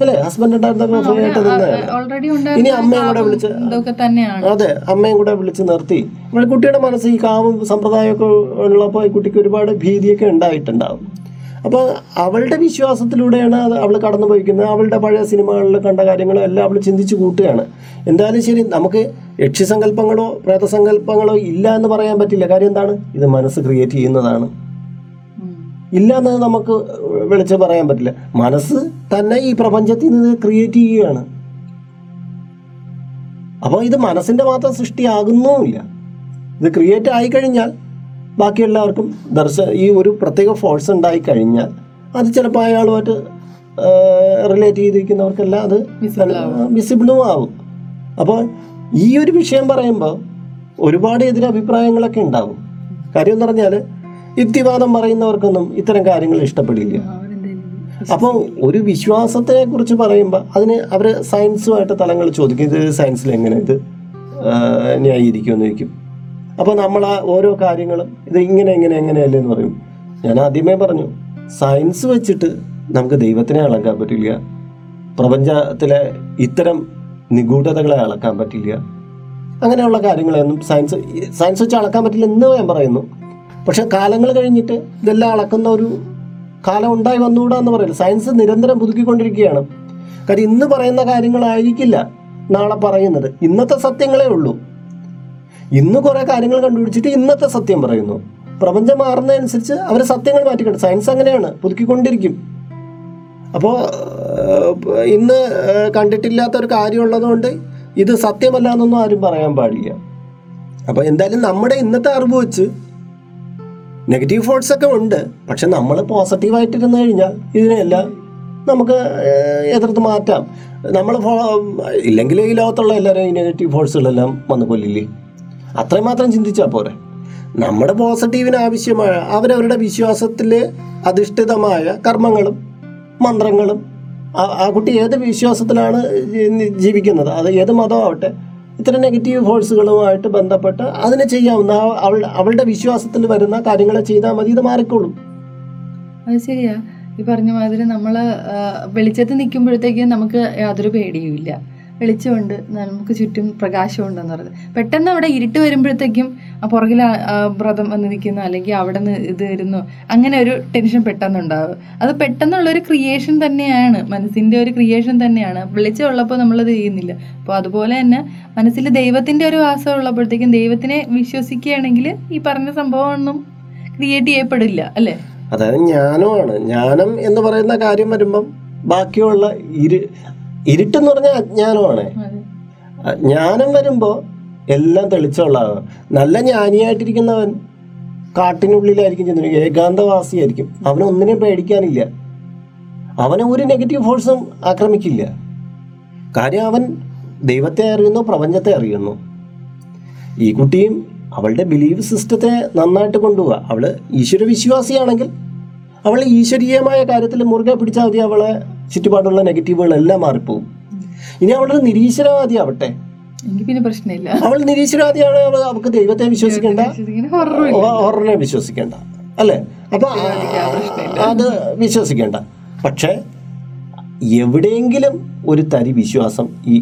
അല്ലേ? ഹസ്ബൻഡ് ഉണ്ടായിരുന്നപ്പോൾ ഫ്രീ ആയിട്ട് നിന്നതാണ് ഇനി അമ്മയും കൂടെ വിളിച്ച് അതെ അമ്മയും കൂടെ വിളിച്ച് നിർത്തി. ഇവിടെ കുട്ടിയുടെ മനസ്സ് ഈ കാവും സമ്പ്രദായമൊക്കെ ഉള്ളപ്പോൾ ഈ കുട്ടിക്ക് ഒരുപാട് ഭീതിയൊക്കെ ഉണ്ടായിട്ടുണ്ടാവും. അപ്പോൾ അവളുടെ വിശ്വാസത്തിലൂടെയാണ് അത് അവൾ കടന്നു പോയിക്കുന്നത് അവളുടെ പഴയ സിനിമകളിൽ കണ്ട കാര്യങ്ങളും എല്ലാം അവൾ ചിന്തിച്ചു കൂട്ടുകയാണ്. എന്തായാലും ശരി നമുക്ക് യക്ഷിസങ്കല്പങ്ങളോ പ്രേതസങ്കല്പങ്ങളോ ഇല്ല എന്ന് പറയാൻ പറ്റില്ല. കാര്യം എന്താണ്? ഇത് മനസ്സ് ക്രിയേറ്റ് ചെയ്യുന്നതാണ്. ഇല്ല എന്ന് നമുക്ക് വിളിച്ച് പറയാൻ പറ്റില്ല. മനസ്സ് തന്നെ ഈ പ്രപഞ്ചത്തിൽ നിന്ന് ക്രിയേറ്റ് ചെയ്യുകയാണ്. അപ്പോൾ ഇത് മനസ്സിന്റെ മാത്രം സൃഷ്ടിയാകുന്നുമില്ല. ഇത് ക്രിയേറ്റ് ആയിക്കഴിഞ്ഞാൽ ബാക്കി എല്ലാവർക്കും ദർശ ഈ ഒരു പ്രത്യേക ഫോഴ്സ് ഉണ്ടായി കഴിഞ്ഞാൽ അത് ചിലപ്പോൾ അയാളുമായിട്ട് റിലേറ്റ് ചെയ്തിരിക്കുന്നവർക്കെല്ലാം അത് വിസിബിളും ആവും. അപ്പോൾ ഈ ഒരു വിഷയം പറയുമ്പോൾ ഒരുപാട് എതിരഭിപ്രായങ്ങളൊക്കെ ഉണ്ടാവും. കാര്യം എന്ന് പറഞ്ഞാൽ യുക്തിവാദം പറയുന്നവർക്കൊന്നും ഇത്തരം കാര്യങ്ങൾ ഇഷ്ടപ്പെടില്ല. അപ്പോൾ ഒരു വിശ്വാസത്തെ കുറിച്ച് പറയുമ്പോൾ അതിന് അവർ സയൻസുമായിട്ട് തലങ്ങൾ ചോദിക്കും. ഇത് സയൻസിൽ എങ്ങനെ ഇത് ന്യായീകരിക്കുമെന്ന് ചോദിക്കും. അപ്പോൾ നമ്മൾ ആ ഓരോ കാര്യങ്ങളും ഇത് ഇങ്ങനെ എങ്ങനെ എങ്ങനെയല്ലേ എന്ന് പറയും. ഞാൻ ആദ്യമേ പറഞ്ഞു സയൻസ് വെച്ചിട്ട് നമുക്ക് ദൈവത്തിനെ അളക്കാൻ പറ്റില്ല. പ്രപഞ്ചത്തിലെ ഇത്തരം നിഗൂഢതകളെ അളക്കാൻ പറ്റില്ല. അങ്ങനെയുള്ള കാര്യങ്ങളെയൊന്നും സയൻസ് സയൻസ് വെച്ച് അളക്കാൻ പറ്റില്ല എന്ന് ഞാൻ പറയുന്നു. പക്ഷെ കാലങ്ങൾ കഴിഞ്ഞിട്ട് ഇതെല്ലാം അളക്കുന്ന ഒരു കാലം ഉണ്ടായി വന്നുകൂടാ എന്ന് പറയില്ല. സയൻസ് നിരന്തരം പുതുക്കിക്കൊണ്ടിരിക്കുകയാണ്. കാര്യം ഇന്ന് പറയുന്ന കാര്യങ്ങളായിരിക്കില്ല നാളെ പറയുന്നത്. ഇന്നത്തെ സത്യങ്ങളേ ഉള്ളൂ. ഇന്ന് കുറേ കാര്യങ്ങൾ കണ്ടുപിടിച്ചിട്ട് ഇന്നത്തെ സത്യം പറയുന്നു. പ്രപഞ്ചം മാറുന്നതനുസരിച്ച് അവർ സത്യങ്ങൾ മാറ്റിക്കണ്ട് സയൻസ് അങ്ങനെയാണ് പുതുക്കിക്കൊണ്ടിരിക്കും. അപ്പോൾ ഇന്ന് കണ്ടിട്ടില്ലാത്ത ഒരു കാര്യമുള്ളതുകൊണ്ട് ഇത് സത്യമല്ല എന്നൊന്നും ആരും പറയാൻ പാടില്ല. അപ്പോൾ എന്തായാലും നമ്മുടെ ഇന്നത്തെ അറിവ് വെച്ച് നെഗറ്റീവ് ഫോൾട്സ് ഒക്കെ ഉണ്ട് പക്ഷെ നമ്മൾ പോസിറ്റീവായിട്ടിരുന്നു കഴിഞ്ഞാൽ ഇതിനെല്ലാം നമുക്ക് എതിർത്ത് മാറ്റാം. നമ്മൾ ഇല്ലെങ്കിൽ ഈ ലോകത്തുള്ള എല്ലാവരും ഈ നെഗറ്റീവ് ഫോഴ്സുകളെല്ലാം വന്ന് കൊല്ലില്ലേ? അത്രയും മാത്രം ചിന്തിച്ചാൽ പോരെ. നമ്മുടെ പോസിറ്റീവിന് ആവശ്യമായ അവരവരുടെ വിശ്വാസത്തിൽ അധിഷ്ഠിതമായ കർമ്മങ്ങളും മന്ത്രങ്ങളും ആ- കുട്ടി ഏത് വിശ്വാസത്തിലാണ് ജീവിക്കുന്നത്? അത് ഏത് മതമാവട്ടെ ഇത്ര നെഗറ്റീവ് ഫോഴ്സുകളുമായിട്ട് ബന്ധപ്പെട്ട് അതിനെ ചെയ്യാവുന്ന അവളുടെ വിശ്വാസത്തിൽ വരുന്ന കാര്യങ്ങളെ ചെയ്താൽ മതി ഇത് മാറിക്കോളും. അത് ശരിയാ. ഈ പറഞ്ഞ മാതിരി നമ്മൾ വെളിച്ചത്ത് നിൽക്കുമ്പോഴത്തേക്കും നമുക്ക് യാതൊരു പേടിയുമില്ല. വെളിച്ചമുണ്ട് നമുക്ക് ചുറ്റും പ്രകാശമുണ്ടെന്ന് പറയുന്നത്. പെട്ടെന്ന് അവിടെ ഇരുട്ട് വരുമ്പോഴത്തേക്കും പുറകിൽ വ്രതം വന്ന് നിൽക്കുന്നു അല്ലെങ്കിൽ അവിടെ നിന്ന് ഇത് വരുന്നു. അങ്ങനെ ഒരു ടെൻഷൻ പെട്ടെന്നുണ്ടാവും. അത് പെട്ടെന്നുള്ള ഒരു ക്രിയേഷൻ തന്നെയാണ്. മനസ്സിന്റെ ഒരു ക്രിയേഷൻ തന്നെയാണ്. വെളിച്ചമുള്ളപ്പോൾ നമ്മളത് ചെയ്യുന്നില്ല. അപ്പോൾ അതുപോലെ തന്നെ മനസ്സിൽ ദൈവത്തിന്റെ ഒരു വാസം ഉള്ളപ്പോഴത്തേക്കും ദൈവത്തിനെ വിശ്വസിക്കുകയാണെങ്കിൽ ഈ പറഞ്ഞ സംഭവമൊന്നും ക്രിയേറ്റ് ചെയ്യപ്പെടില്ല അല്ലേ? അതായത് ജ്ഞാനമാണ്. ജ്ഞാനം എന്ന് പറയുന്ന കാര്യം വരുമ്പം ബാക്കിയുള്ള ഇരു ഇരുട്ടെന്ന് പറഞ്ഞാൽ അജ്ഞാനമാണ്. ജ്ഞാനം വരുമ്പോൾ എല്ലാം തെളിച്ചുള്ളതാണ് നല്ല ജ്ഞാനിയായിട്ടിരിക്കുന്നവൻ കാട്ടിനുള്ളിലായിരിക്കും ചെന്നിരിക്കും ഏകാന്തവാസിയായിരിക്കും. അവനൊന്നിനെയും പേടിക്കാനില്ല. അവനെ ഒരു നെഗറ്റീവ് ഫോഴ്സും ആക്രമിക്കില്ല. കാര്യം അവൻ ദൈവത്തെ അറിയുന്നു പ്രപഞ്ചത്തെ അറിയുന്നു. ഈ കുട്ടിയും അവളുടെ ബിലീവ് സിസ്റ്റത്തെ നന്നായിട്ട് കൊണ്ടുപോവുക അവൾ ഈശ്വര വിശ്വാസിയാണെങ്കിൽ അവൾ ഈശ്വരീയമായ കാര്യത്തിൽ മുറുകെ പിടിച്ചാൽ മതി അവളെ ചുറ്റുപാടുള്ള നെഗറ്റീവുകളെല്ലാം മാറിപ്പോവും. ഇനി അവളൊരു നിരീശ്വരവാദി ആവട്ടെ എനിക്ക് പിന്നെ പ്രശ്നമില്ല. അവൾ നിരീശ്വരവാദിയാണ് അവൾ അവൾക്ക് ദൈവത്തെ വിശ്വസിക്കേണ്ട. ഹൊററിനെ വിശ്വസിക്കേണ്ട. അല്ലേ? അപ്പൊ. അത് വിശ്വസിക്കേണ്ട. പക്ഷേ എവിടെയെങ്കിലും ഒരു തരി വിശ്വാസം ഈ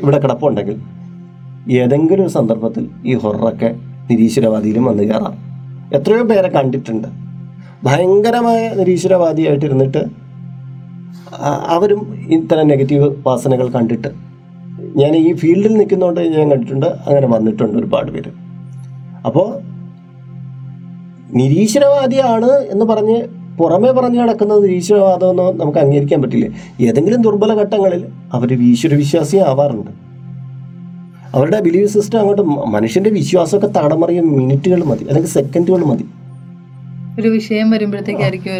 ഇവിടെ കിടപ്പുണ്ടെങ്കിൽ ഏതെങ്കിലും ഒരു സന്ദർഭത്തിൽ ഈ ഹൊറൊക്കെ നിരീശ്വരവാദിയിലും വന്നു കയറാം. എത്രയോ പേരെ കണ്ടിട്ടുണ്ട്. ഭയങ്കരമായ നിരീശ്വരവാദിയായിട്ടിരുന്നിട്ട് അവരും ഇത്തരം നെഗറ്റീവ് വാസനകൾ കണ്ടിട്ട് ഞാൻ ഈ ഫീൽഡിൽ നിൽക്കുന്നതുകൊണ്ട് ഞാൻ കണ്ടിട്ടുണ്ട് അങ്ങനെ വന്നിട്ടുണ്ട് ഒരുപാട് പേര്. അപ്പോൾ നിരീശ്വരവാദിയാണ് എന്ന് പറഞ്ഞ് പുറമേ പറഞ്ഞു നടക്കുന്നത് നിരീശ്വരവാദമെന്നോ നമുക്ക് അംഗീകരിക്കാൻ പറ്റില്ല? ഏതെങ്കിലും ദുർബല ഘട്ടങ്ങളിൽ അവർ ഈശ്വര വിശ്വാസി ആവാറുണ്ട്. അവരുടെ ബിലീവ് സിസ്റ്റം അങ്ങോട്ട് മനുഷ്യന്റെ വിശ്വാസമൊക്കെ തടമറിയ മിനിറ്റുകൾ മതി അല്ലെങ്കിൽ സെക്കൻഡുകൾ മതി. ഒരു വിഷയം വരുമ്പോഴത്തേക്കായിരിക്കും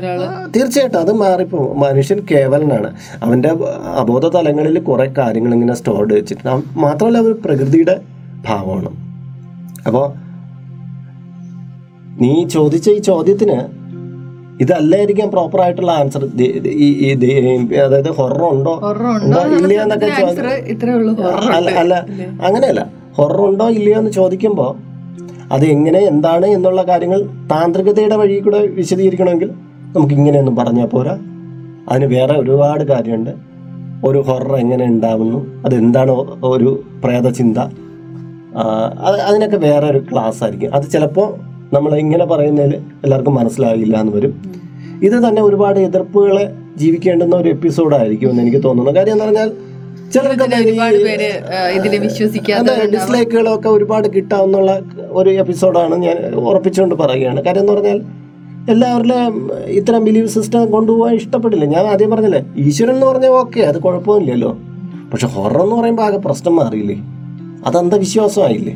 തീർച്ചയായിട്ടും. അത് മാറിപ്പോ. മനുഷ്യൻ കേവലനാണ്. അവന്റെ അബോധ തലങ്ങളിൽ കുറെ കാര്യങ്ങൾ ഇങ്ങനെ സ്റ്റോർഡ് വെച്ചിട്ടുണ്ട് മാത്രമല്ല അവർ പ്രകൃതിയുടെ ഭാവമാണ്. അപ്പോൾ നീ ചോദിച്ച ഈ ചോദ്യത്തിന് ഇതല്ലായിരിക്കാം പ്രോപ്പർ ആയിട്ടുള്ള ആൻസർ അതായത് ഹൊറർ ഉണ്ടോ? ഹൊറർ ഉണ്ടോ ഇല്ല ഇല്ലയോ എന്നൊക്കെ അല്ല അങ്ങനെയല്ല. ഹൊറർ ഉണ്ടോ ഇല്ലയോ എന്ന് ചോദിക്കുമ്പോൾ അത് എങ്ങനെ എന്താണ് എന്നുള്ള കാര്യങ്ങൾ താന്ത്രികതയുടെ വഴി കൂടെ വിശദീകരിക്കണമെങ്കിൽ നമുക്ക് ഇങ്ങനെയൊന്നും പറഞ്ഞാൽ പോരാ. അതിന് വേറെ ഒരുപാട് കാര്യമുണ്ട്. ഒരു ഹൊറർ എങ്ങനെ ഉണ്ടാവുന്നു അതെന്താണ് ഒരു പ്രേതചിന്ത. അത് അതിനൊക്കെ വേറെ ഒരു ക്ലാസ് ആയിരിക്കും. അത് ചിലപ്പോൾ നമ്മൾ ഇങ്ങനെ പറയുന്നതിൽ എല്ലാവർക്കും മനസ്സിലാകില്ല എന്ന് വരും. ഇത് തന്നെ ഒരുപാട് എതിർപ്പുകളെ ജീവിക്കേണ്ടുന്ന ഒരു എപ്പിസോഡായിരിക്കും എന്ന് എനിക്ക് തോന്നുന്നു. കാര്യം എന്ന് പറഞ്ഞാൽ ഒരുപാട് പേര് വിശ്വസിക്കാതെ ഡിസ്ലൈക്കുകളൊക്കെ ഒരുപാട് കിട്ടാവുന്നുള്ള ഒരു എപ്പിസോഡാണ് ഞാൻ ഉറപ്പിച്ചുകൊണ്ട് പറയുകയാണ്. കാര്യം എന്ന് പറഞ്ഞാൽ എല്ലാവരിലും ഇത്തരം ബിലീവ് സിസ്റ്റം കൊണ്ടുപോകാൻ ഇഷ്ടപ്പെടില്ല. ഞാൻ ആദ്യം പറഞ്ഞില്ലേ ഈശ്വരൻ എന്ന് പറഞ്ഞാൽ ഓക്കെ അത് കുഴപ്പമില്ലല്ലോ. പക്ഷെ ഹൊറർ എന്ന് പറയുമ്പോൾ ആകെ പ്രശ്നം മാറിയില്ലേ? അത് അന്ധവിശ്വാസമായില്ലേ?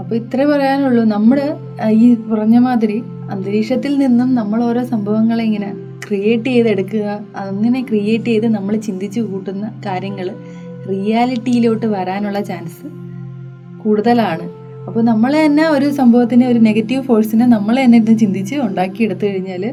അപ്പൊ ഇത്രേ പറയാനുള്ളൂ. നമ്മൾ ഈ പറഞ്ഞ മാതിരി അന്തരീക്ഷത്തിൽ നിന്നും നമ്മൾ ഓരോ സംഭവങ്ങളെ ഇങ്ങനെ ക്രിയേറ്റ് ചെയ്തെടുക്കുക അങ്ങനെ ക്രിയേറ്റ് ചെയ്ത് നമ്മൾ ചിന്തിച്ചു കൂട്ടുന്ന കാര്യങ്ങൾ റിയാലിറ്റിയിലോട്ട് വരാനുള്ള ചാൻസ് കൂടുതലാണ്. അപ്പോൾ നമ്മൾ തന്നെ ഒരു സംഭവത്തിന് ഒരു നെഗറ്റീവ് ഫോഴ്സിനെ നമ്മൾ തന്നെ ഇരുന്ന് ചിന്തിച്ച് ഉണ്ടാക്കിയെടുത്തു കഴിഞ്ഞാൽ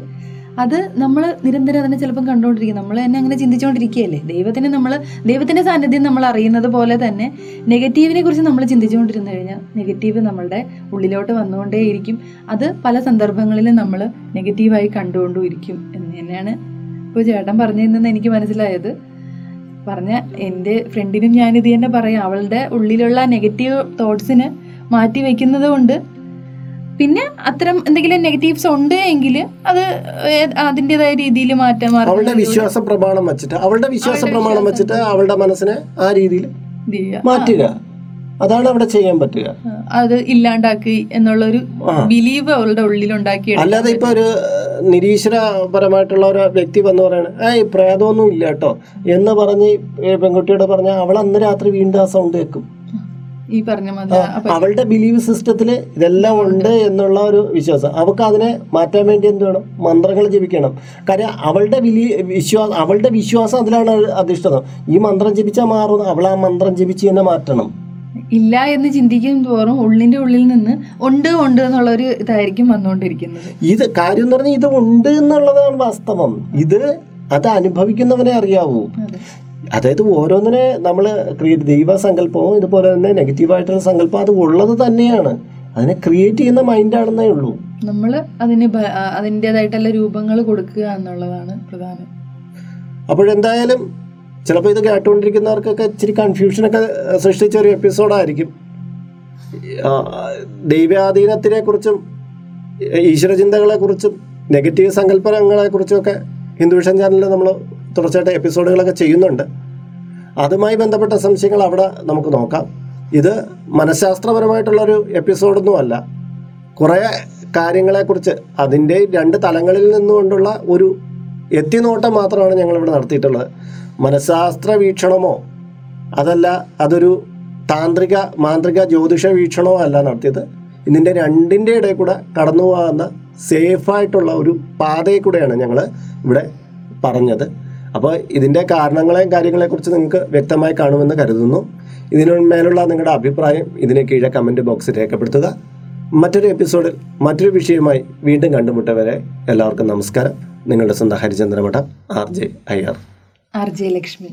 അത് നമ്മൾ നിരന്തരം അതിനെ ചിലപ്പം കണ്ടുകൊണ്ടിരിക്കും നമ്മൾ തന്നെ അങ്ങനെ ചിന്തിച്ചുകൊണ്ടിരിക്കുകയല്ലേ ദൈവത്തിന് നമ്മൾ ദൈവത്തിന്റെ സാന്നിധ്യം നമ്മൾ അറിയുന്നത് പോലെ തന്നെ നെഗറ്റീവിനെ കുറിച്ച് നമ്മൾ ചിന്തിച്ചുകൊണ്ടിരുന്നു കഴിഞ്ഞാൽ നെഗറ്റീവ് നമ്മളുടെ ഉള്ളിലോട്ട് വന്നുകൊണ്ടേയിരിക്കും. അത് പല സന്ദർഭങ്ങളിലും നമ്മൾ നെഗറ്റീവായി കണ്ടുകൊണ്ടും ഇരിക്കും എന്ന് തന്നെയാണ് ഇപ്പോൾ ചേട്ടൻ പറഞ്ഞു തന്നെന്ന് എനിക്ക് മനസ്സിലായത്. പറഞ്ഞ എന്റെ ഫ്രണ്ടിനും ഞാനിത് തന്നെ പറയാം. അവളുടെ ഉള്ളിലുള്ള നെഗറ്റീവ് തോട്ട്സിന് മാറ്റി വയ്ക്കുന്നത് കൊണ്ട് പിന്നെ അത്തരം എന്തെങ്കിലും നെഗറ്റീവ്സ് ഉണ്ട് എങ്കിൽ അത് അതിന്റെതായ രീതിയിൽ മാറ്റാൻ അവളുടെ വിശ്വാസ പ്രമാണം വെച്ചിട്ട് അവളുടെ വിശ്വാസ പ്രമാണം വെച്ചിട്ട് അവളുടെ മനസ്സിനെ ആ രീതിയിൽ മാറ്റുക. അതാണ് അവിടെ ചെയ്യാൻ പറ്റുക. അത് ഇല്ലാണ്ടാക്കി എന്നുള്ള ഒരു ബിലീവ് അവളുടെ ഉള്ളിൽ ഉണ്ടാക്കി അല്ലാതെ ഇപ്പൊ ഒരു നിരീശ്വരപരമായിട്ടുള്ള ഒരു വ്യക്തി വന്ന് പറയാണ് ഏയ് പ്രേതമൊന്നും ഇല്ല കേട്ടോ. എന്ന് പറഞ്ഞ് പെൺകുട്ടിയോട് പറഞ്ഞ അവൾ അന്ന് രാത്രി വീണ്ടും ആ സൗണ്ട് കേൾക്കും. ഈ പറഞ്ഞ മതി അവളുടെ ബിലീവ് സിസ്റ്റത്തിൽ ഇതെല്ലാം ഉണ്ട് എന്നുള്ള ഒരു വിശ്വാസം. അവൾക്ക് അതിനെ മാറ്റാൻ വേണ്ടി എന്ത് വേണം? മന്ത്രങ്ങൾ ജപിക്കണം. കാര്യം അവളുടെ ബിലീ വിശ്വാസം അവളുടെ വിശ്വാസം അതിലാണ് അധിഷ്ഠിതം. ഈ മന്ത്രം ജപിച്ചാൽ മാറുന്നു അവൾ ആ മന്ത്രം ജപിച്ച് തന്നെ മാറ്റണം. ഇല്ല എന്ന് ചിന്തിക്കും തോറും ഉള്ളിന്റെ ഉള്ളിൽ നിന്ന് ഉണ്ട് ഉണ്ട് എന്നുള്ള ഒരു ഇതായിരിക്കും വന്നുകൊണ്ടിരിക്കുന്നത്. ഇത് കാര്യം എന്ന് പറഞ്ഞാൽ ഇത് ഉണ്ട് എന്നുള്ളതാണ് വാസ്തവം. ഇത് അത് അനുഭവിക്കുന്നവനെ അറിയാവൂ. അതായത് ഓരോന്നിനെ നമ്മൾ ക്രിയേറ്റ് ദൈവസങ്കല്പവും ഇതുപോലെ തന്നെ നെഗറ്റീവായിട്ടുള്ള സങ്കല്പം അത് ഉള്ളത് തന്നെയാണ്. അതിനെ ക്രിയേറ്റ് ചെയ്യുന്ന മൈൻഡാണെന്നേ ഉള്ളൂ. നമ്മൾ അതിന് അതിന്റെതായിട്ടുള്ള രൂപങ്ങൾ കൊടുക്കുക എന്നുള്ളതാണ് പ്രധാനം. അപ്പോഴെന്തായാലും ചിലപ്പോൾ ഇത് കേട്ടുകൊണ്ടിരിക്കുന്നവർക്കൊക്കെ ഇച്ചിരി കൺഫ്യൂഷനൊക്കെ സൃഷ്ടിച്ച ഒരു എപ്പിസോഡായിരിക്കും ആ, ദൈവാധീനത്തിനെ കുറിച്ചും ഈശ്വരചിന്തകളെ കുറിച്ചും നെഗറ്റീവ് സങ്കല്പനങ്ങളെ കുറിച്ചുമൊക്കെ ഹിന്ദു വിഷൻ ചാനലിൽ നമ്മൾ തുടർച്ചയായിട്ട് എപ്പിസോഡുകളൊക്കെ ചെയ്യുന്നുണ്ട്. അതുമായി ബന്ധപ്പെട്ട സംശയങ്ങൾ അവിടെ നമുക്ക് നോക്കാം. ഇത് മനഃശാസ്ത്രപരമായിട്ടുള്ളൊരു എപ്പിസോഡൊന്നും അല്ല കുറേ കാര്യങ്ങളെക്കുറിച്ച് അതിന്റെ രണ്ട് തലങ്ങളിൽ നിന്നുകൊണ്ടുള്ള ഒരു എത്തിനോട്ടം മാത്രമാണ് ഞങ്ങളിവിടെ നടത്തിയിട്ടുള്ളത്. മനഃശാസ്ത്ര വീക്ഷണമോ? അതല്ല അതൊരു താന്ത്രിക മാന്ത്രിക ജ്യോതിഷ വീക്ഷണമോ അല്ല നടത്തിയത്. ഇതിന്റെ രണ്ടിന്റെ ഇടയിൽ കൂടെ കടന്നു പോകുന്ന സേഫായിട്ടുള്ള ഒരു പാതയിൽ കൂടെയാണ് ഞങ്ങൾ ഇവിടെ പറഞ്ഞത്. അപ്പോൾ ഇതിന്റെ കാരണങ്ങളെയും കാര്യങ്ങളെക്കുറിച്ച് നിങ്ങൾക്ക് വ്യക്തമായി കാണുമെന്ന് കരുതുന്നു. ഇതിനുമേലുള്ള നിങ്ങളുടെ അഭിപ്രായം ഇതിന് കീഴെ കമന്റ് ബോക്സിൽ രേഖപ്പെടുത്തുക. മറ്റൊരു എപ്പിസോഡിൽ മറ്റൊരു വിഷയവുമായി വീണ്ടും കണ്ടുമുട്ടവരെ എല്ലാവർക്കും നമസ്കാരം. നിങ്ങളുടെ സ്വന്തം Harichandramadham R J Iyer R J Lakshmi.